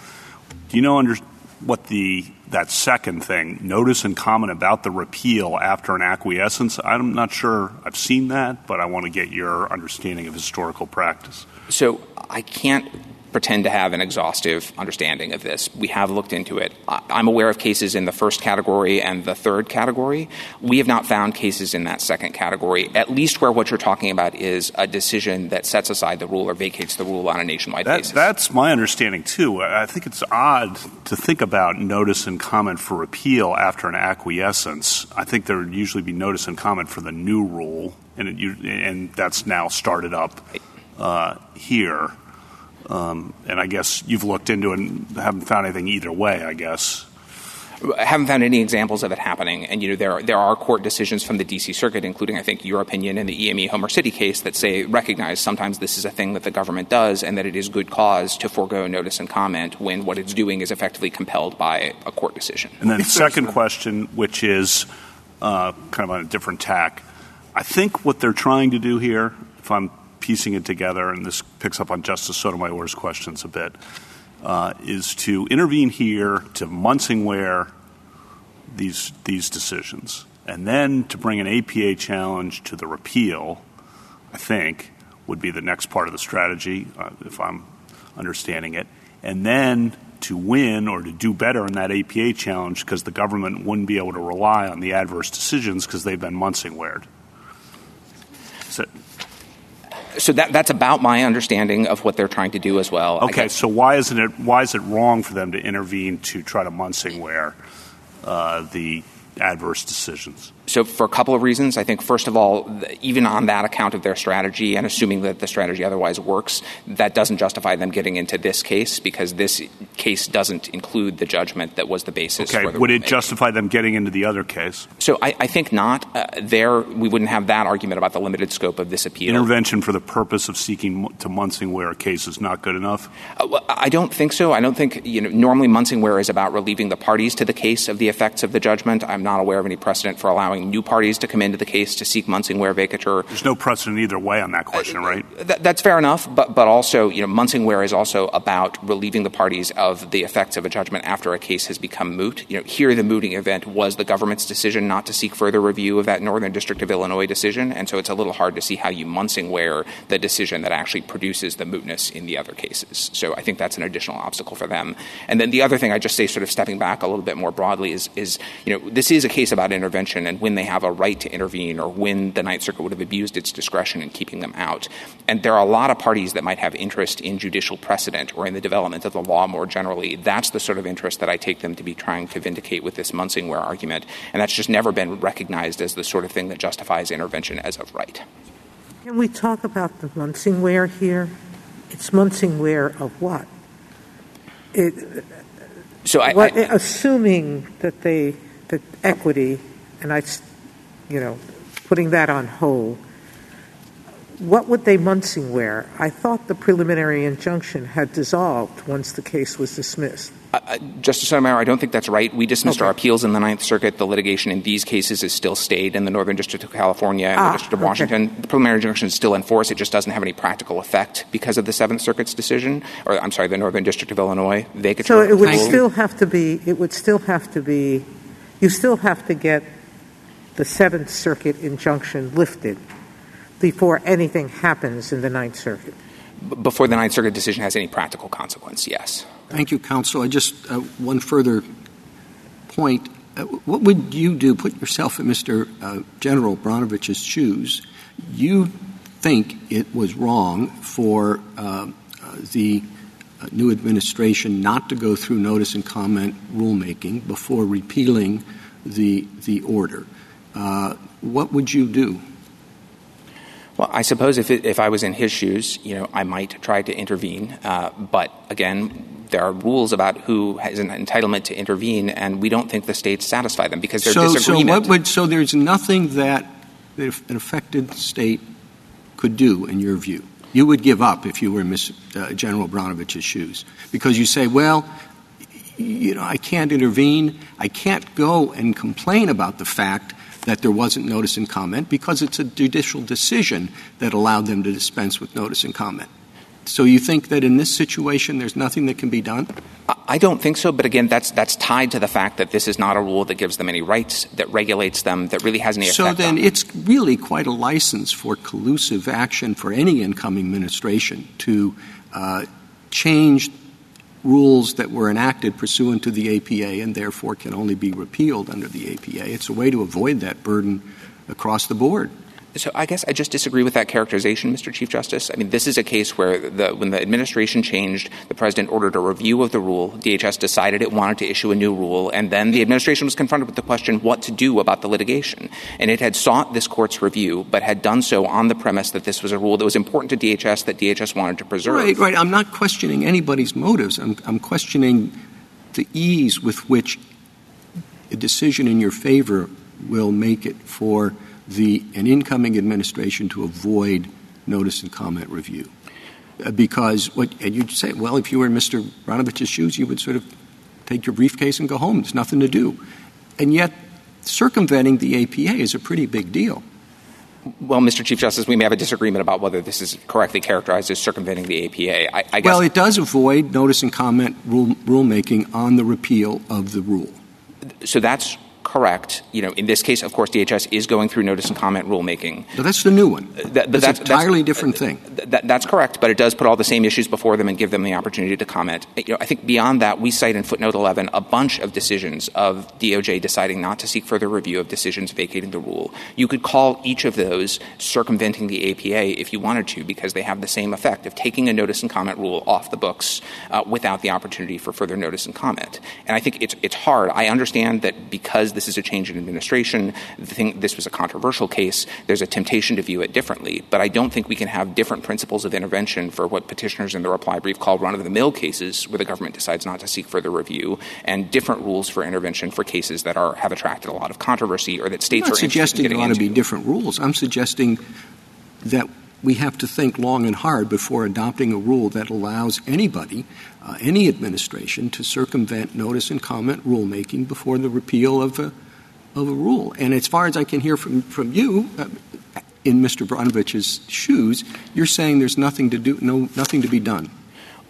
Do you know under what the that second thing, notice and comment about the repeal after an acquiescence? I'm not sure I've seen that, but I want to get your understanding of historical practice. So I can't pretend to have an exhaustive understanding of this. We have looked into it. I'm aware of cases in the first category and the third category. We have not found cases in that second category, at least where what you're talking about is a decision that sets aside the rule or vacates the rule on a nationwide that, basis. That's my understanding, too. I think it's odd to think about notice and comment for repeal after an acquiescence. I think there would usually be notice and comment for the new rule, and, it, and that's now started up uh, here. Um, and I guess you've looked into it and haven't found anything either way, I guess. I haven't found any examples of it happening. And, you know, there are, there are court decisions from the D.C. Circuit, including, I think, your opinion in the EME Homer City case that say recognize sometimes this is a thing that the government does and that it is good cause to forego notice and comment when what it's doing is effectively compelled by a court decision. And then second question, which is uh, kind of on a different tack. I think what they're trying to do here, if I'm piecing it together, and this picks up on Justice Sotomayor's questions a bit, uh, is to intervene here to Munsingwear these these decisions, and then to bring an APA challenge to the repeal. I think would be the next part of the strategy, uh, if I'm understanding it, and then to win or to do better in that APA challenge because the government wouldn't be able to rely on the adverse decisions because they've been Munsingweared. So, so that, that's about my understanding of what they're trying to do as well. Okay, so why isn't it why is it wrong for them to intervene to try to Munsingwear uh, the adverse decisions? So, for a couple of reasons, I think first of all, even on that account of their strategy, and assuming that the strategy otherwise works, that doesn't justify them getting into this case because this case doesn't include the judgment that was the basis. Okay, the would it justify them getting into the other case? So, I, I think not. Uh, there, we wouldn't have that argument about the limited scope of this appeal. Intervention for the purpose of seeking to Munsingwear a case is not good enough. Uh, well, I don't think so. I don't think you know. Normally, Munsingwear is about relieving the parties to the case of the effects of the judgment. I'm not aware of any precedent for allowing new parties to come into the case to seek Munsingwear vacatur. There's no precedent either way on that question, right? Uh, th- that's fair enough, but but also, you know, Munsingwear is also about relieving the parties of the effects of a judgment after a case has become moot. You know, here the mooting event was the government's decision not to seek further review of that Northern District of Illinois decision, and so it's a little hard to see how you Munsingwear the decision that actually produces the mootness in the other cases. So I think that's an additional obstacle for them. And then the other thing I just say, sort of stepping back a little bit more broadly, is is you know, this is a case about intervention and when they have a right to intervene or when the Ninth Circuit would have abused its discretion in keeping them out. And there are a lot of parties that might have interest in judicial precedent or in the development of the law more generally. That's the sort of interest that I take them to be trying to vindicate with this Munsingwear argument. And that's just never been recognized as the sort of thing that justifies intervention as of right. Can we talk about the Munsingwear here? It's Munsingwear of what? It, so I, what, I, assuming that they that equity and I, you know, putting that on hold, what would they Munsingwear? I thought the preliminary injunction had dissolved once the case was dismissed. Uh, Justice Sotomayor, I don't think that's right. We dismissed okay. our appeals in the Ninth Circuit. The litigation in these cases is still stayed in the Northern District of California and ah, the District of Washington. Okay. The preliminary injunction is still in force. It just doesn't have any practical effect because of the Seventh Circuit's decision, or I'm sorry, the Northern District of Illinois. So it would still have to be. It would still have to be. You still have to get the Seventh Circuit injunction lifted before anything happens in the Ninth Circuit. Before the Ninth Circuit decision has any practical consequence, yes. Thank you, counsel. I just uh, one further point. Uh, what would you do? Put yourself in Mr. Uh, General Brnovich's shoes. You think it was wrong for uh, uh, the uh, new administration not to go through notice and comment rulemaking before repealing the the order. What would you do? Well, I suppose if, if I was in his shoes, you know, I might try to intervene. Uh, but again, there are rules about who has an entitlement to intervene, and we don't think the states satisfy them because so, disagreement. So, would, so there's nothing that an affected state could do, in your view. You would give up if you were in Ms. Uh, General Brnovich's shoes because you say, well, you know, I can't intervene. I can't go and complain about the fact that there wasn't notice and comment because it's a judicial decision that allowed them to dispense with notice and comment. So you think that in this situation there's nothing that can be done? I don't think so, but again, that's that's tied to the fact that this is not a rule that gives them any rights, that regulates them, that really has any so effect. So then, it's really quite a license for collusive action for any incoming administration to uh, change rules that were enacted pursuant to the APA and therefore can only be repealed under the APA. It's a way to avoid that burden across the board. So I guess I just disagree with that characterization, Mr. Chief Justice. I mean, this is a case where the, when the administration changed, the president ordered a review of the rule. DHS decided it wanted to issue a new rule, and then the administration was confronted with the question what to do about the litigation. And it had sought this court's review, but had done so on the premise that this was a rule that was important to DHS that DHS wanted to preserve. Right, right. I'm not questioning anybody's motives. I'm, I'm questioning the ease with which a decision in your favor will make it for the an incoming administration to avoid notice and comment review. Uh, because what and you'd say, well, if you were in Mr. Brnovich's shoes, you would sort of take your briefcase and go home. There's nothing to do. And yet circumventing the APA is a pretty big deal. Well, Mr. Chief Justice, we may have a disagreement about whether this is correctly characterized as circumventing the APA. I, I well, it does avoid notice and comment rule, rulemaking on the repeal of the rule. So that's correct. You know, in this case, of course, DHS is going through notice and comment rulemaking. So that's the new one. That, that's, that's an entirely different thing. That, that's correct, but it does put all the same issues before them and give them the opportunity to comment. You know, I think beyond that, we cite in footnote 11 a bunch of decisions of DOJ deciding not to seek further review of decisions vacating the rule. You could call each of those circumventing the APA if you wanted to, because they have the same effect of taking a notice and comment rule off the books uh, without the opportunity for further notice and comment. And I think it's it's hard. I understand that because this is a change in administration, this was a controversial case. There's a temptation to view it differently, but I don't think we can have different principles of intervention for what petitioners in the reply brief call run-of-the-mill cases where the government decides not to seek further review, and different rules for intervention for cases that are have attracted a lot of controversy or that states I'm not are suggesting there ought to be different rules. I'm suggesting that we have to think long and hard before adopting a rule that allows anybody, any administration, to circumvent notice and comment rulemaking before the repeal of a, of a rule. And as far as I can hear from, from you, uh, in Mr. Brnovich's shoes, you're saying there's nothing to do, no, nothing to be done.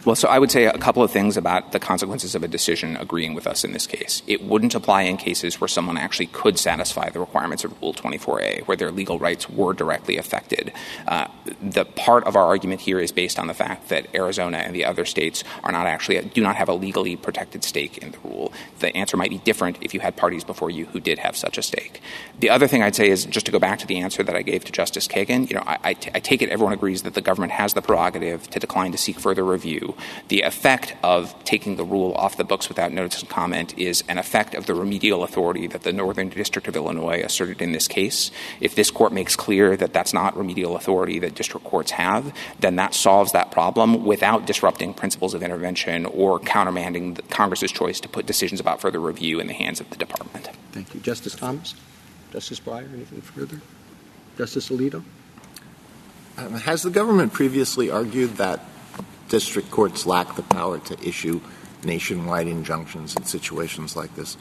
Well, so I would say a couple of things about the consequences of a decision agreeing with us in this case. It wouldn't apply in cases where someone actually could satisfy the requirements of Rule 24A, where their legal rights were directly affected. Uh, the part of our argument here is based on the fact that Arizona and the other states are not actually do not have a legally protected stake in the rule. The answer might be different if you had parties before you who did have such a stake. The other thing I'd say is just to go back to the answer that I gave to Justice Kagan. You know, I, I, t- I take it everyone agrees that the government has the prerogative to decline to seek further review the effect of taking the rule off the books without notice and comment is an effect of the remedial authority that the Northern District of Illinois asserted in this case. If this court makes clear that that's not remedial authority that district courts have, then that solves that problem without disrupting principles of intervention or countermanding Congress's choice to put decisions about further review in the hands of the department. Thank you. Justice Thomas? Justice Breyer, anything further? Justice Alito? Um, has the government previously argued that district courts lack the power to issue nationwide injunctions in situations like this?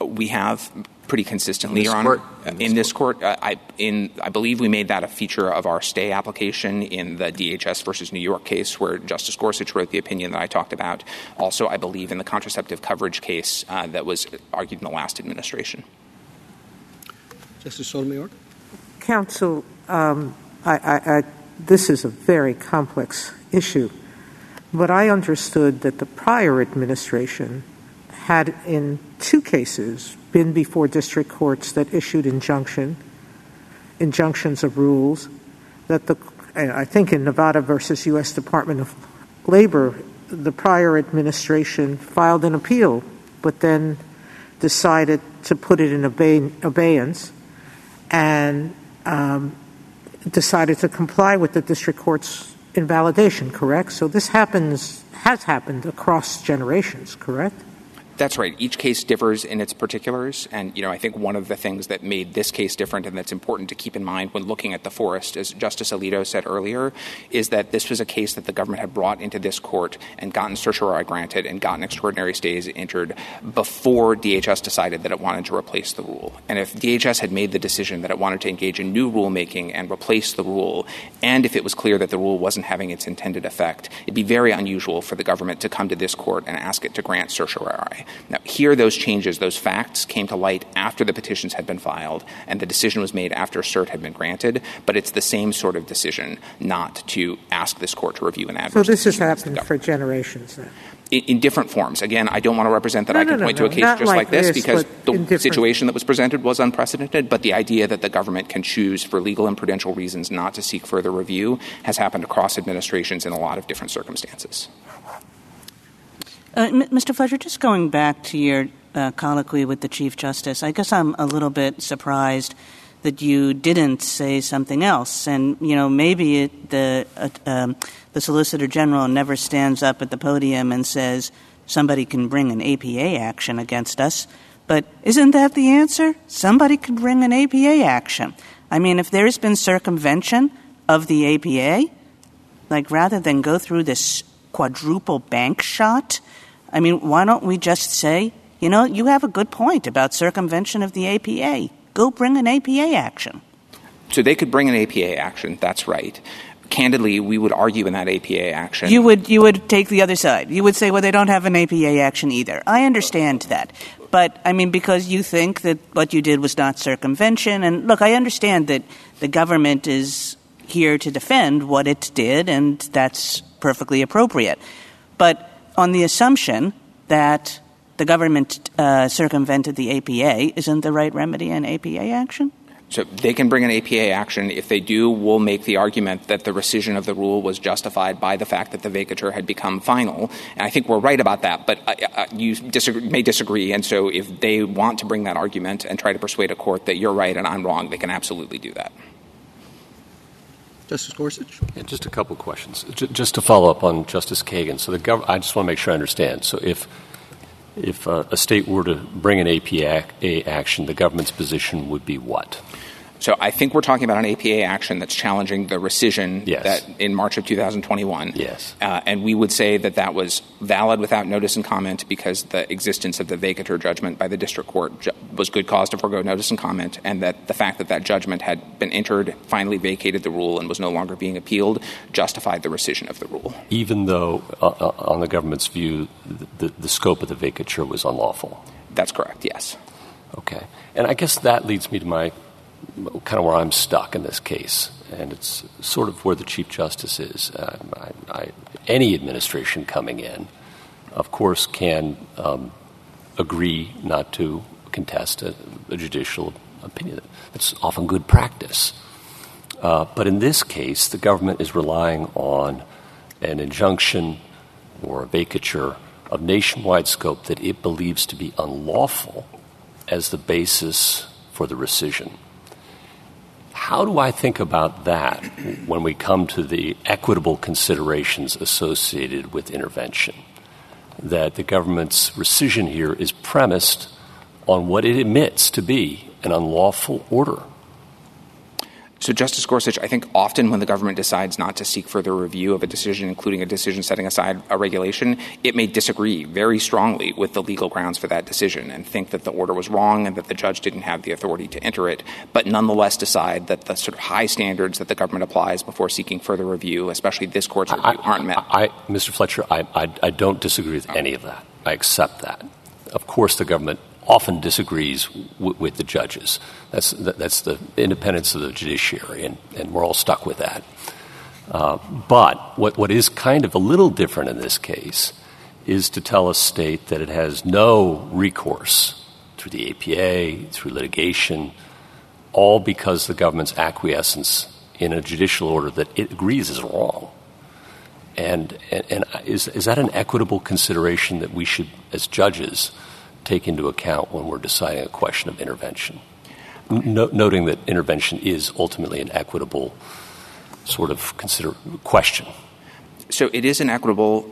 We have pretty consistently, Your Honor. In this, in this court, uh, I, in, I believe we made that a feature of our stay application in the DHS versus New York case, where Justice Gorsuch wrote the opinion that I talked about. Also, I believe in the contraceptive coverage case uh, that was argued in the last administration. Justice Sotomayor? Counsel, um, I, I, I, this is a very complex issue. But I understood that the prior administration had, in two cases, been before district courts that issued injunction, injunctions of rules, that the, I think in Nevada versus U.S. Department of Labor, the prior administration filed an appeal, but then decided to put it in abeyance and um, decided to comply with the district court's invalidation, correct? So this happens, has happened across generations, correct? That's right. Each case differs in its particulars. And, you know, I think one of the things that made this case different and that's important to keep in mind when looking at the forest, as Justice Alito said earlier, is that this was a case that the government had brought into this court and gotten certiorari granted and gotten extraordinary stays entered before DHS decided that it wanted to replace the rule. And if DHS had made the decision that it wanted to engage in new rulemaking and replace the rule, and if it was clear that the rule wasn't having its intended effect, it'd be very unusual for the government to come to this court and ask it to grant certiorari. Now, here, those changes, those facts came to light after the petitions had been filed and the decision was made after cert had been granted, but it's the same sort of decision not to ask this court to review an adverse So this has happened for generations then? in, in different forms. Again, I don't want to represent that No, I can no, point no, to a case just like like this, because the situation that was presented was unprecedented, but the idea that the government can choose for legal and prudential reasons not to seek further review has happened across administrations in a lot of different circumstances. Uh, Mr. Fletcher, just going back to your uh, colloquy with the Chief Justice, I guess I'm a little bit surprised that you didn't say something else. And, you know, maybe the, uh, um, the Solicitor General never stands up at the podium and says somebody can bring an APA action against us. But isn't that the answer? Somebody could bring an APA action. I mean, if there's been circumvention of the APA, like rather than go through this quadruple bank shot, I mean, why don't we just say, you know, you have a good point about circumvention of the APA. Go bring an APA action. So they could bring an APA action, that's right. Candidly, we would argue in that APA action. You would you would take the other side. You would say, well, they don't have an APA action either. I understand that, but I mean, because you think that what you did was not circumvention. And look, I understand that the government is here to defend what it did, and that's perfectly appropriate. But on the assumption that the government uh, circumvented the APA, isn't the right remedy an APA action? So they can bring an APA action. If they do, we'll make the argument that the rescission of the rule was justified by the fact that the vacatur had become final. And I think we're right about that, but uh, uh, you disagree, may disagree. And so if they want to bring that argument and try to persuade a court that you're right and I'm wrong, they can absolutely do that. Justice Gorsuch? Yeah, just a couple questions. J- just to follow up on Justice Kagan. So the gov- I just want to make sure I understand. So if if uh, a state were to bring an APA action, the government's position would be what? So I think we're talking about an APA action that's challenging the rescission yes. that in March of 2021. Yes. Uh, and we would say that that was valid without notice and comment because the existence of the vacatur judgment by the district court ju- was good cause to forego notice and comment, and that the fact that that judgment had been entered, finally vacated the rule, and was no longer being appealed justified the rescission of the rule. Even though, uh, uh on the government's view, the, the scope of the vacatur was unlawful? That's correct, yes. Okay. And I guess that leads me to my kind of where I'm stuck in this case, and it's sort of where the Chief Justice is. Uh, I, I, any administration coming in, of course, can um, agree not to contest a, a, judicial opinion. That's often good practice. Uh, but in this case, the government is relying on an injunction or a vacatur of nationwide scope that it believes to be unlawful as the basis for the rescission. How do I think about that when we come to the equitable considerations associated with intervention? That the government's rescission here is premised on what it admits to be an unlawful order so, Justice Gorsuch, I think often when the government decides not to seek further review of a decision, including a decision setting aside a regulation, it may disagree very strongly with the legal grounds for that decision and think that the order was wrong and that the judge didn't have the authority to enter it, but nonetheless decide that the sort of high standards that the government applies before seeking further review, especially this court's review, I, aren't met. I, Mr. Fletcher, I, I don't disagree with any of that. I accept that. Of course, the government often disagrees w- with the judges. That's, that's the independence of the judiciary, and, and we're all stuck with that. Uh, but what, what is kind of a little different in this case is to tell a state that it has no recourse through the APA, through litigation, all because the government's acquiescence in a judicial order that it agrees is wrong. And, and, and is, is that an equitable consideration that we should, as judges, take into account when we're deciding a question of intervention? No, noting that intervention is ultimately an equitable sort of consider question. So it is an equitable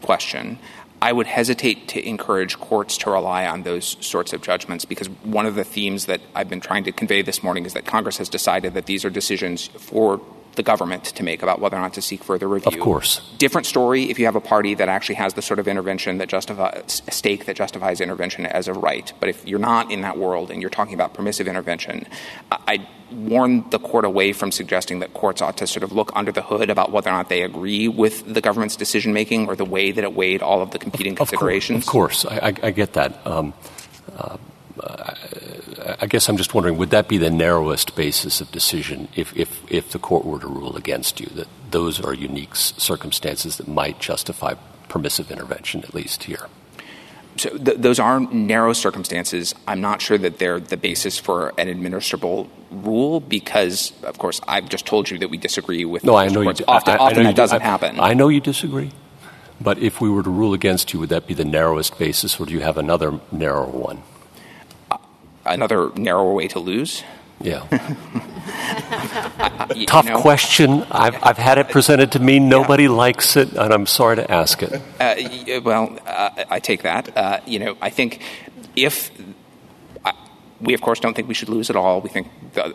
question. I would hesitate to encourage courts to rely on those sorts of judgments because one of the themes that I've been trying to convey this morning is that Congress has decided that these are decisions for the government to make about whether or not to seek further review. Of course. Different story if you have a party that actually has the sort of intervention that justifies, a stake that justifies intervention as a right. But if you're not in that world and you're talking about permissive intervention, I warn the court away from suggesting that courts ought to sort of look under the hood about whether or not they agree with the government's decision making or the way that it weighed all of the competing of, considerations. Of course, of course. I, I, I, get that. Um, uh, I guess I'm just wondering, would that be the narrowest basis of decision if, if, if the court were to rule against you, that those are unique circumstances that might justify permissive intervention, at least here? So th- those are narrow circumstances. I'm not sure that they're the basis for an administrable rule because, of course, I've just told you that we disagree with. No, I know you. Often, I, I often know that you doesn't do. happen. I, I know you disagree, but if we were to rule against you, would that be the narrowest basis, or do you have another narrower one? Another narrower way to lose? Yeah. (laughs) Tough know, question. I've, I've had it presented to me. Nobody yeah. likes it, and I'm sorry to ask it. Uh, well, uh, I take that. Uh, you know, I think if We, of course, don't think we should lose it all. We think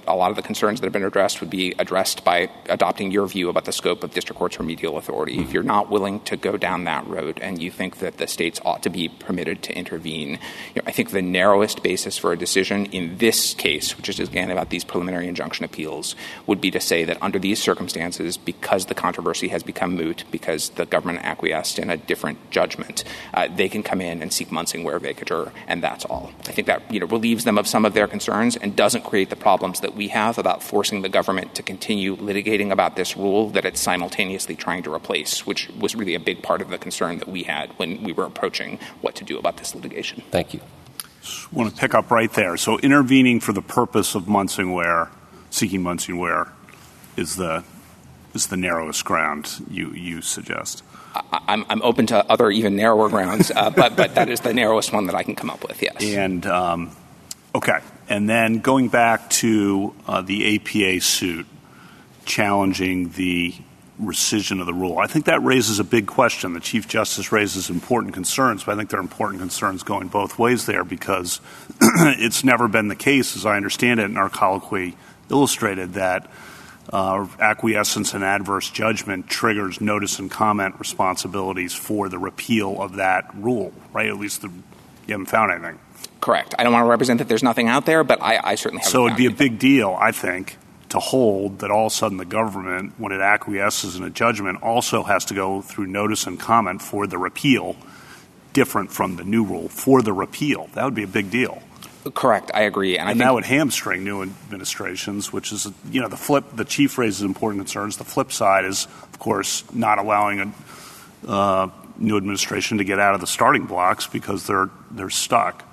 a lot of the concerns that have been addressed would be addressed by adopting your view about the scope of district court's remedial authority. If you're not willing to go down that road and you think that the states ought to be permitted to intervene, you know, I think the narrowest basis for a decision in this case, which is again about these preliminary injunction appeals, would be to say that under these circumstances, because the controversy has become moot, because the government acquiesced in a different judgment, uh, they can come in and seek Munsingwear vacatur, and that's all. I think that you know relieves them of some of their concerns and doesn't create the problems that we have about forcing the government to continue litigating about this rule that it's simultaneously trying to replace, which was really a big part of the concern that we had when we were approaching what to do about this litigation. Thank you. Just want to pick up right there. So intervening for the purpose of Munsingwear, seeking Munsingwear, is the is the narrowest ground you you suggest. I'm, I'm open to other even narrower grounds, uh, but but that is the narrowest one that I can come up with. Yes. And um, okay, and then going back to uh, the APA suit challenging the rescission of the rule, I think that raises a big question. The Chief Justice raises important concerns, but I think there are important concerns going both ways there because (clears throat) it's never been the case, as I understand it, in our colloquy illustrated that uh, acquiescence and adverse judgment triggers notice and comment responsibilities for the repeal of that rule, right? At least the, you haven't found anything. Correct. I don't want to represent that there's nothing out there, but I, I certainly haven't. So it'd be a big deal, I think, to hold that all of a sudden the government, when it acquiesces in a judgment, also has to go through notice and comment for the repeal, different from the new rule for the repeal. That would be a big deal. Correct. I agree. And, and that would hamstring new administrations, which is, you know, the flip, the chief raises important concerns. The flip side is, of course, not allowing a uh, new administration to get out of the starting blocks because they're, they're stuck.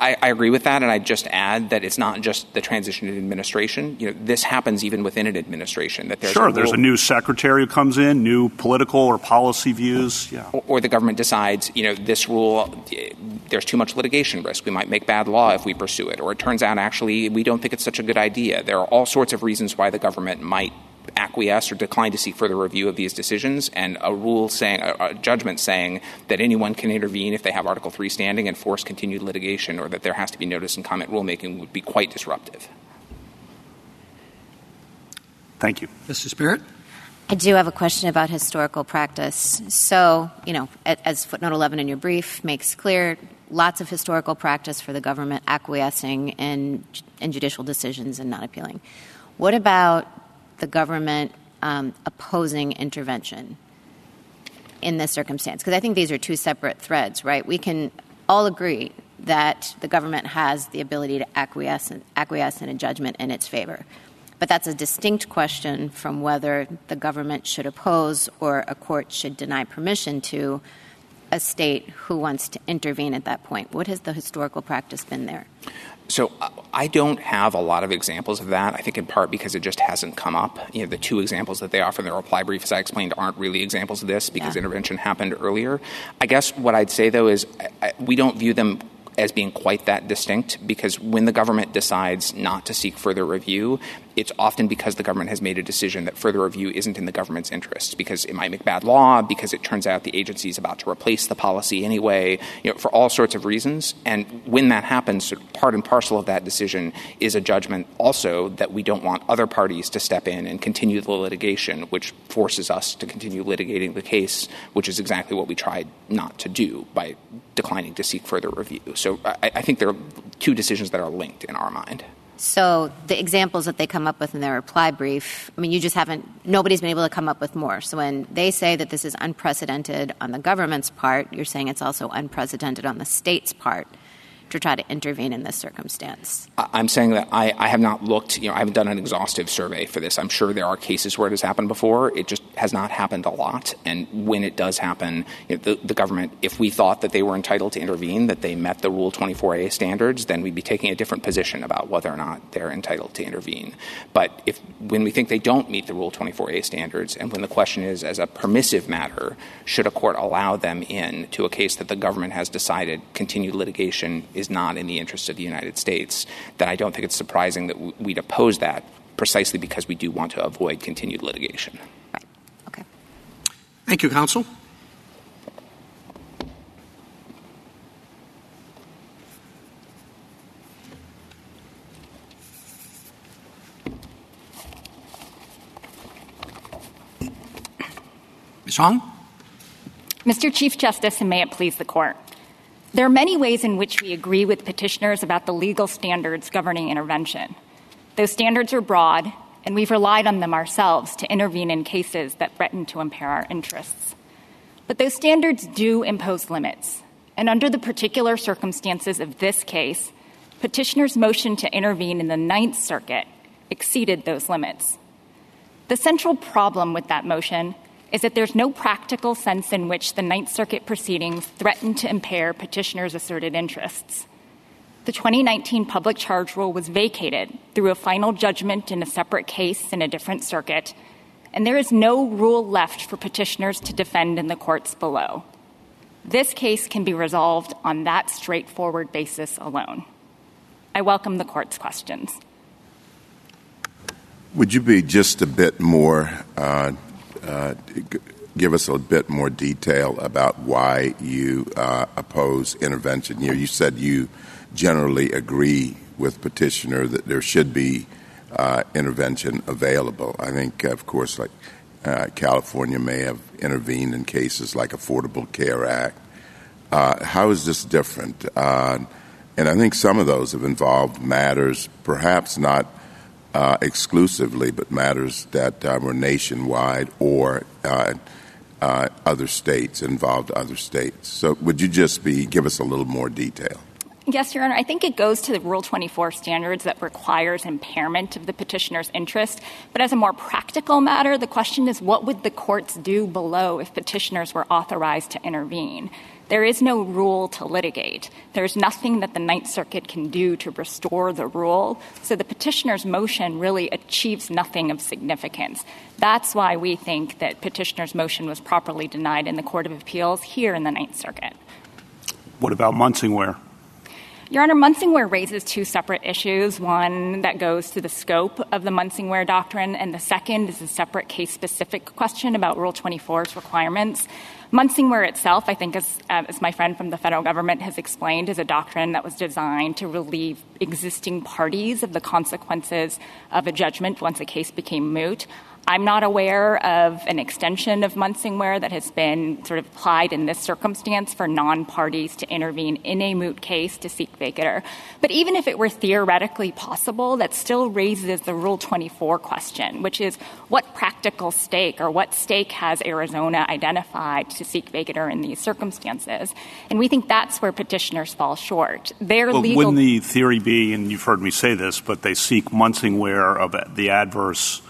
I, I, agree with that, and I'd just add that it's not just the transition in administration. You know, this happens even within an administration. That there's sure, a there's a new secretary who comes in, new political or policy views, yeah. Or, or, the government decides, you know, this rule, there's too much litigation risk. We might make bad law if we pursue it. Or it turns out actually we don't think it's such a good idea. There are all sorts of reasons why the government might acquiesce or decline to seek further review of these decisions, and a rule saying, a, a, judgment saying that anyone can intervene if they have Article 3 standing and force continued litigation, or that there has to be notice and comment rulemaking would be quite disruptive. Thank you. mr spirit I do have a question about historical practice. So, you know, as footnote 11 in your brief makes clear, lots of historical practice for the government acquiescing in, in judicial decisions and not appealing. What about the government um, opposing intervention in this circumstance? Because I think these are two separate threads, right? We can all agree that the government has the ability to acquiesce, acquiesce in a judgment in its favor. But that's a distinct question from whether the government should oppose or a court should deny permission to a state who wants to intervene at that point. What has the historical practice been there? So uh, I don't have a lot of examples of that. I think in part because it just hasn't come up. You know, the two examples that they offer in their reply brief, as I explained, aren't really examples of this because yeah. intervention happened earlier. I guess what I'd say though is I, we don't view them as being quite that distinct because when the government decides not to seek further review, it's often because the government has made a decision that further review isn't in the government's interest because it might make bad law, because it turns out the agency is about to replace the policy anyway, you know, for all sorts of reasons. And when that happens, part and parcel of that decision is a judgment also that we don't want other parties to step in and continue the litigation, which forces us to continue litigating the case, which is exactly what we tried not to do by declining to seek further review. So I, I think there are two decisions that are linked in our mind. So the examples that they come up with in their reply brief, I mean, you just haven't, nobody's been able to come up with more. So when they say that this is unprecedented on the government's part, you're saying it's also unprecedented on the state's part to try to intervene in this circumstance? I'm saying that I, I, have not looked, you know, I haven't done an exhaustive survey for this. I'm sure there are cases where it has happened before. It just has not happened a lot. And when it does happen, you know, the, the, government, if we thought that they were entitled to intervene, that they met the Rule 24A standards, then we'd be taking a different position about whether or not they're entitled to intervene. But if when we think they don't meet the Rule 24A standards, and when the question is, as a permissive matter, should a court allow them in to a case that the government has decided continued litigation is is not in the interest of the United States, then I don't think it's surprising that we'd oppose that precisely because we do want to avoid continued litigation. Okay. Thank you, counsel. Ms. Hong? Mr. Chief Justice, and may it please the court. There are many ways in which we agree with petitioners about the legal standards governing intervention. Those standards are broad, and we've relied on them ourselves to intervene in cases that threaten to impair our interests. But those standards do impose limits, and under the particular circumstances of this case, petitioners' motion to intervene in the Ninth Circuit exceeded those limits. The central problem with that motion is that there's no practical sense in which the Ninth Circuit proceedings threaten to impair petitioners' asserted interests. The 2019 public charge rule was vacated through a final judgment in a separate case in a different circuit, and there is no rule left for petitioners to defend in the courts below. This case can be resolved on that straightforward basis alone. I welcome the Court's questions. Would you be just a bit more, uh, give us a bit more detail about why you uh, oppose intervention here? You said you generally agree with petitioner that there should be uh, intervention available. I think, of course, like uh, California may have intervened in cases like Affordable Care Act. Uh, how is this different? and I think some of those have involved matters, perhaps not uh, exclusively, but matters that uh, were nationwide or uh, uh, other states, involved other states. So would you just be give us a little more detail? Yes, Your Honor. I think it goes to the Rule 24 standards that requires impairment of the petitioner's interest. But as a more practical matter, the question is what would the courts do below if petitioners were authorized to intervene? There is no rule to litigate. There's nothing that the Ninth Circuit can do to restore the rule. So the petitioner's motion really achieves nothing of significance. That's why we think that petitioner's motion was properly denied in the Court of Appeals here in the Ninth Circuit. What about Munsingwear? Your Honor, Munsingwear raises two separate issues. One that goes to the scope of the Munsingwear doctrine, and the second is a separate case specific question about Rule 24's requirements. Munsingwear itself, I think, as, uh, as my friend from the federal government has explained, is a doctrine that was designed to relieve existing parties of the consequences of a judgment once a case became moot. I'm not aware of an extension of Munsingwear that has been sort of applied in this circumstance for non-parties to intervene in a moot case to seek vacatur. But even if it were theoretically possible, that still raises the Rule 24 question, which is what practical stake or what stake has Arizona identified to seek vacatur in these circumstances? And we think that's where petitioners fall short. Their well, legal... Wouldn't the theory be, and you've heard me say this, but they seek Munsingwear of the adverse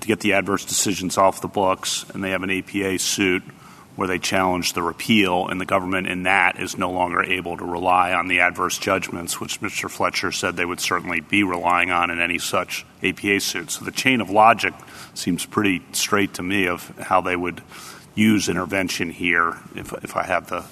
to get the adverse decisions off the books, and they have an APA suit where they challenge the repeal, and the government in that is no longer able to rely on the adverse judgments, which Mr. Fletcher said they would certainly be relying on in any such APA suit. So the chain of logic seems pretty straight to me of how they would use intervention here, if, if I have the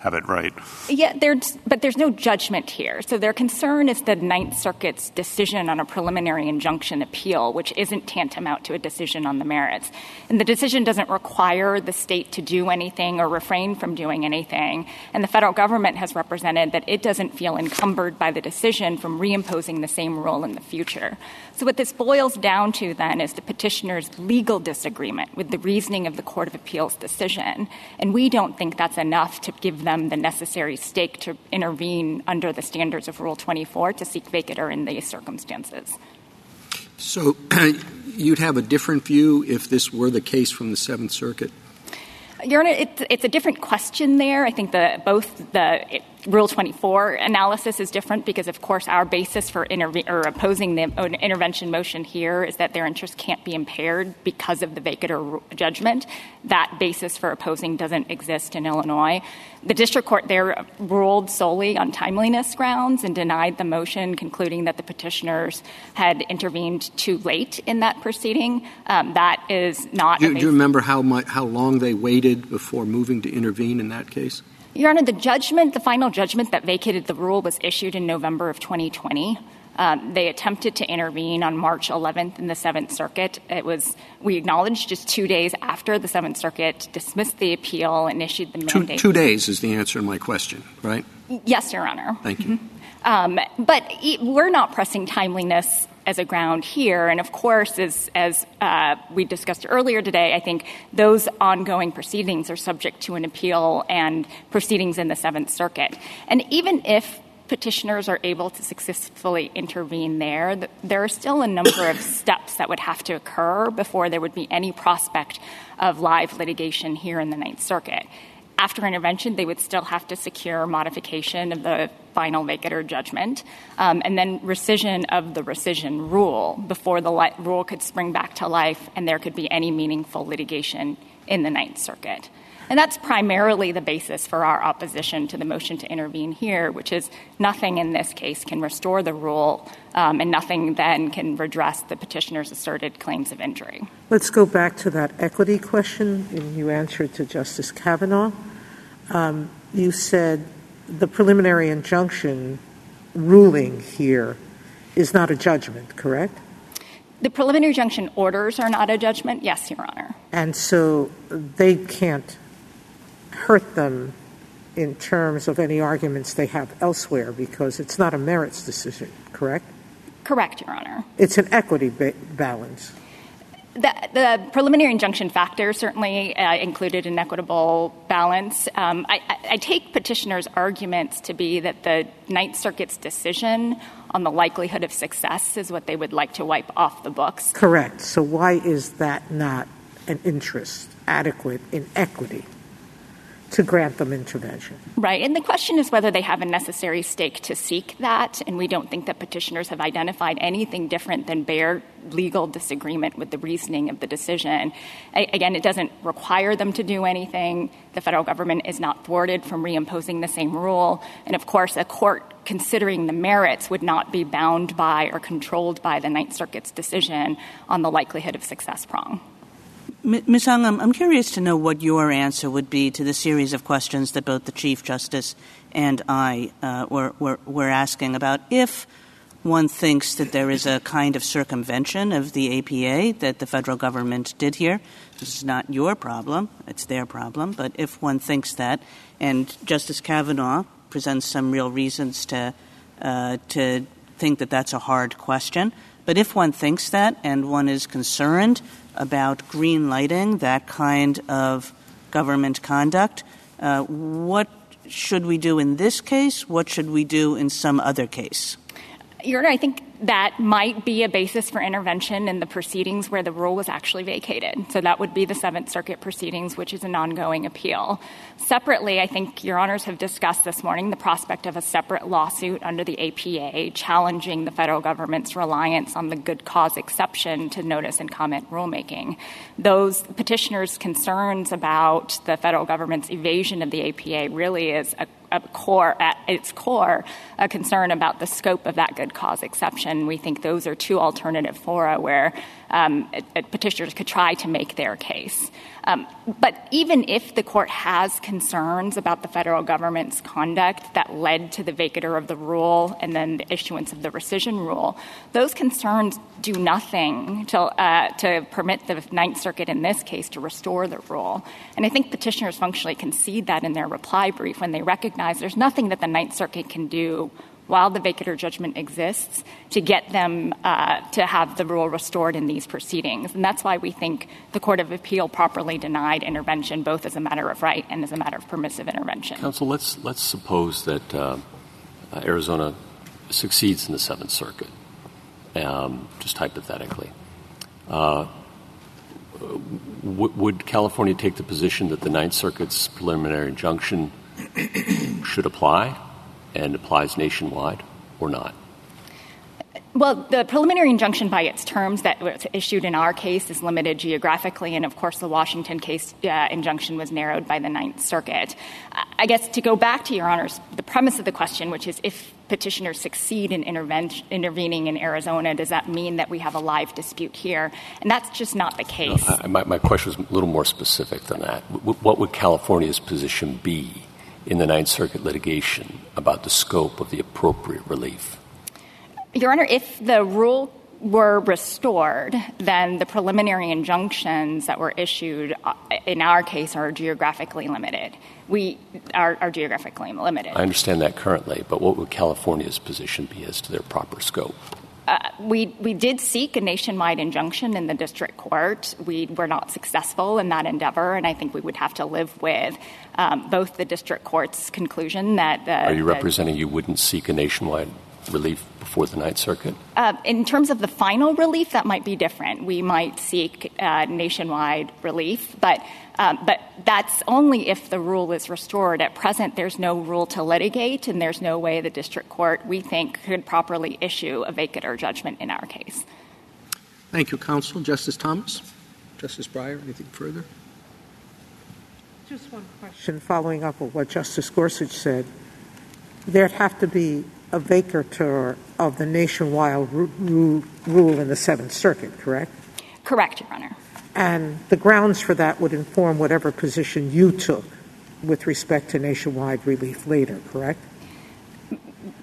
have it right. Yeah, there's, but there's no judgment here. So their concern is the Ninth Circuit's decision on a preliminary injunction appeal, which isn't tantamount to a decision on the merits. And the decision doesn't require the state to do anything or refrain from doing anything. And the federal government has represented that it doesn't feel encumbered by the decision from reimposing the same rule in the future. So what this boils down to then is the petitioner's legal disagreement with the reasoning of the Court of Appeals decision. And we don't think that's enough to give them the necessary stake to intervene under the standards of Rule 24 to seek vacatur in these circumstances. So (clears throat) you'd have a different view if this were the case from the Seventh Circuit? Your Honor, it's, it's a different question there. I think that both the Rule 24 analysis is different because, of course, our basis for interve- or opposing the intervention motion here is that their interests can't be impaired because of the vacatur judgment. That basis for opposing doesn't exist in Illinois. The district court there ruled solely on timeliness grounds and denied the motion, concluding that the petitioners had intervened too late in that proceeding. Um, that is not. Do, do you remember how much, how long they waited before moving to intervene in that case? Your Honor, the judgment, the final judgment that vacated the rule was issued in November of 2020. Um, they attempted to intervene on March 11th in the Seventh Circuit. It was, we acknowledged, just two days after the Seventh Circuit dismissed the appeal and issued the mandate. Two, days is the answer to my question, right? Yes, Your Honor. Thank you. Mm-hmm. Um, but we're not pressing timeliness as a ground here. And of course, as, as uh, we discussed earlier today, I think those ongoing proceedings are subject to an appeal and proceedings in the Seventh Circuit. And even if petitioners are able to successfully intervene there, there are still a number of (coughs) steps that would have to occur before there would be any prospect of live litigation here in the Ninth Circuit. After intervention, they would still have to secure modification of the final vacatur judgment um, and then rescission of the rescission rule before the li- rule could spring back to life and there could be any meaningful litigation in the Ninth Circuit. And that's primarily the basis for our opposition to the motion to intervene here, which is nothing in this case can restore the rule, um, and nothing then can redress the petitioner's asserted claims of injury. Let's go back to that equity question you answered to Justice Kavanaugh. Um, you said the preliminary injunction ruling here is not a judgment, correct? The preliminary injunction orders are not a judgment, yes, Your Honor. And so they can't hurt them in terms of any arguments they have elsewhere because it's not a merits decision, correct? Correct, Your Honor. It's an equity ba- balance. The, preliminary injunction factor certainly uh, included an equitable balance. Um, I, take petitioners' arguments to be that the Ninth Circuit's decision on the likelihood of success is what they would like to wipe off the books. Correct. So why is that not an interest adequate in equity? To grant them intervention. Right. And the question is whether they have a necessary stake to seek that. And we don't think that petitioners have identified anything different than bare legal disagreement with the reasoning of the decision. I, again, it doesn't require them to do anything. The federal government is not thwarted from reimposing the same rule. And of course, a court considering the merits would not be bound by or controlled by the Ninth Circuit's decision on the likelihood of success prong. Ms. Hong, I'm curious to know what your answer would be to the series of questions that both the Chief Justice and I uh, were, were, were asking about if one thinks that there is a kind of circumvention of the APA that the federal government did here. This is not your problem, it's their problem. But if one thinks that, and Justice Kavanaugh presents some real reasons to, uh, to think that that's a hard question, but if one thinks that and one is concerned about green lighting that kind of government conduct, uh, what should we do in this case? What should we do in some other case? Your Honor, I think that might be a basis for intervention in the proceedings where the rule was actually vacated. So that would be the Seventh Circuit proceedings, which is an ongoing appeal. Separately, I think Your Honors have discussed this morning the prospect of a separate lawsuit under the APA challenging the federal government's reliance on the good cause exception to notice and comment rulemaking. Those petitioners' concerns about the federal government's evasion of the APA really is a a core, at its core, a concern about the scope of that good cause exception. And we think those are two alternative fora where um, petitioners could try to make their case. Um, but even if the court has concerns about the federal government's conduct that led to the vacatur of the rule and then the issuance of the rescission rule, those concerns do nothing to, uh, to permit the Ninth Circuit in this case to restore the rule. And I think petitioners functionally concede that in their reply brief when they recognize there's nothing that the Ninth Circuit can do while the vacatur judgment exists to get them uh, to have the rule restored in these proceedings. And that's why we think the Court of Appeal properly denied intervention, both as a matter of right and as a matter of permissive intervention. Counsel, let's, let's suppose that uh, Arizona succeeds in the Seventh Circuit, um, just hypothetically. Uh, w- would California take the position that the Ninth Circuit's preliminary injunction should apply? And applies nationwide or not? Well, the preliminary injunction by its terms that was issued in our case is limited geographically, and of course, the Washington case uh, injunction was narrowed by the Ninth Circuit. I guess to go back to Your Honor's, the premise of the question, which is if petitioners succeed in intervening in Arizona, does that mean that we have a live dispute here? And that's just not the case. No, I, my, my question is a little more specific than that. What would California's position be in the Ninth Circuit litigation about the scope of the appropriate relief? Your Honor, if the rule were restored, then the preliminary injunctions that were issued uh, in our case are geographically limited. We are, are, geographically limited. I understand that currently, but what would California's position be as to their proper scope? Uh, we, we did seek a nationwide injunction in the district court. We were not successful in that endeavor, and I think we would have to live with um, both the district court's conclusion that. Are you representing you wouldn't seek a nationwide relief before the Ninth Circuit? Uh, in terms of the final relief, that might be different. We might seek uh, nationwide relief, but um, but that's only if the rule is restored. At present, there's no rule to litigate, and there's no way the district court, we think, could properly issue a vacatur judgment in our case. Thank you, counsel. Justice Thomas? Justice Breyer, anything further? Just one question following up on what Justice Gorsuch said. There'd have to be a vacatur of the nationwide rule in the Seventh Circuit, correct? Correct, Your Honor. And the grounds for that would inform whatever position you took with respect to nationwide relief later, correct?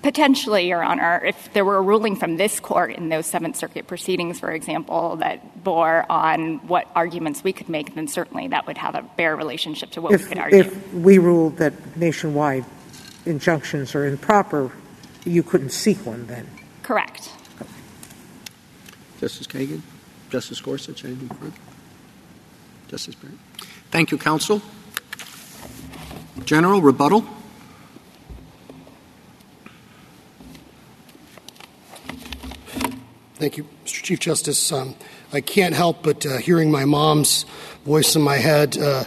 Potentially, Your Honor. If there were a ruling from this court in those Seventh Circuit proceedings, for example, that bore on what arguments we could make, then certainly that would have a bare relationship to what if, we could argue. If we ruled that nationwide injunctions are improper, you couldn't seek one then? Correct. Justice Kagan? Justice Gorsuch, anything further? Justice Barrett? Thank you, counsel. General, rebuttal? Thank you, Mr. Chief Justice. Um, I can't help but uh, hearing my mom's voice in my head uh,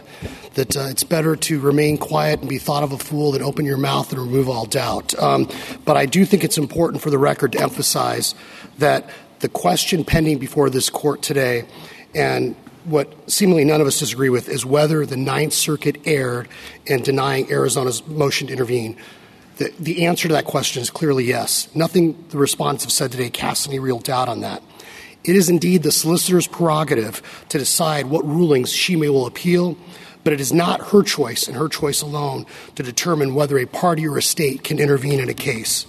that uh, it's better to remain quiet and be thought of a fool than open your mouth and remove all doubt. Um, but I do think it's important for the record to emphasize that the question pending before this court today and what seemingly none of us disagree with is whether the Ninth Circuit erred in denying Arizona's motion to intervene. The, the answer to that question is clearly yes. Nothing the respondents have said today casts any real doubt on that. It is indeed the solicitor's prerogative to decide what rulings she may will appeal, but it is not her choice and her choice alone to determine whether a party or a state can intervene in a case.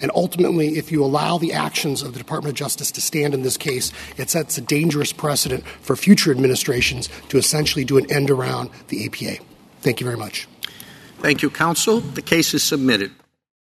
And ultimately, if you allow the actions of the Department of Justice to stand in this case, it sets a dangerous precedent for future administrations to essentially do an end around the APA. Thank you very much. Thank you, counsel. The case is submitted.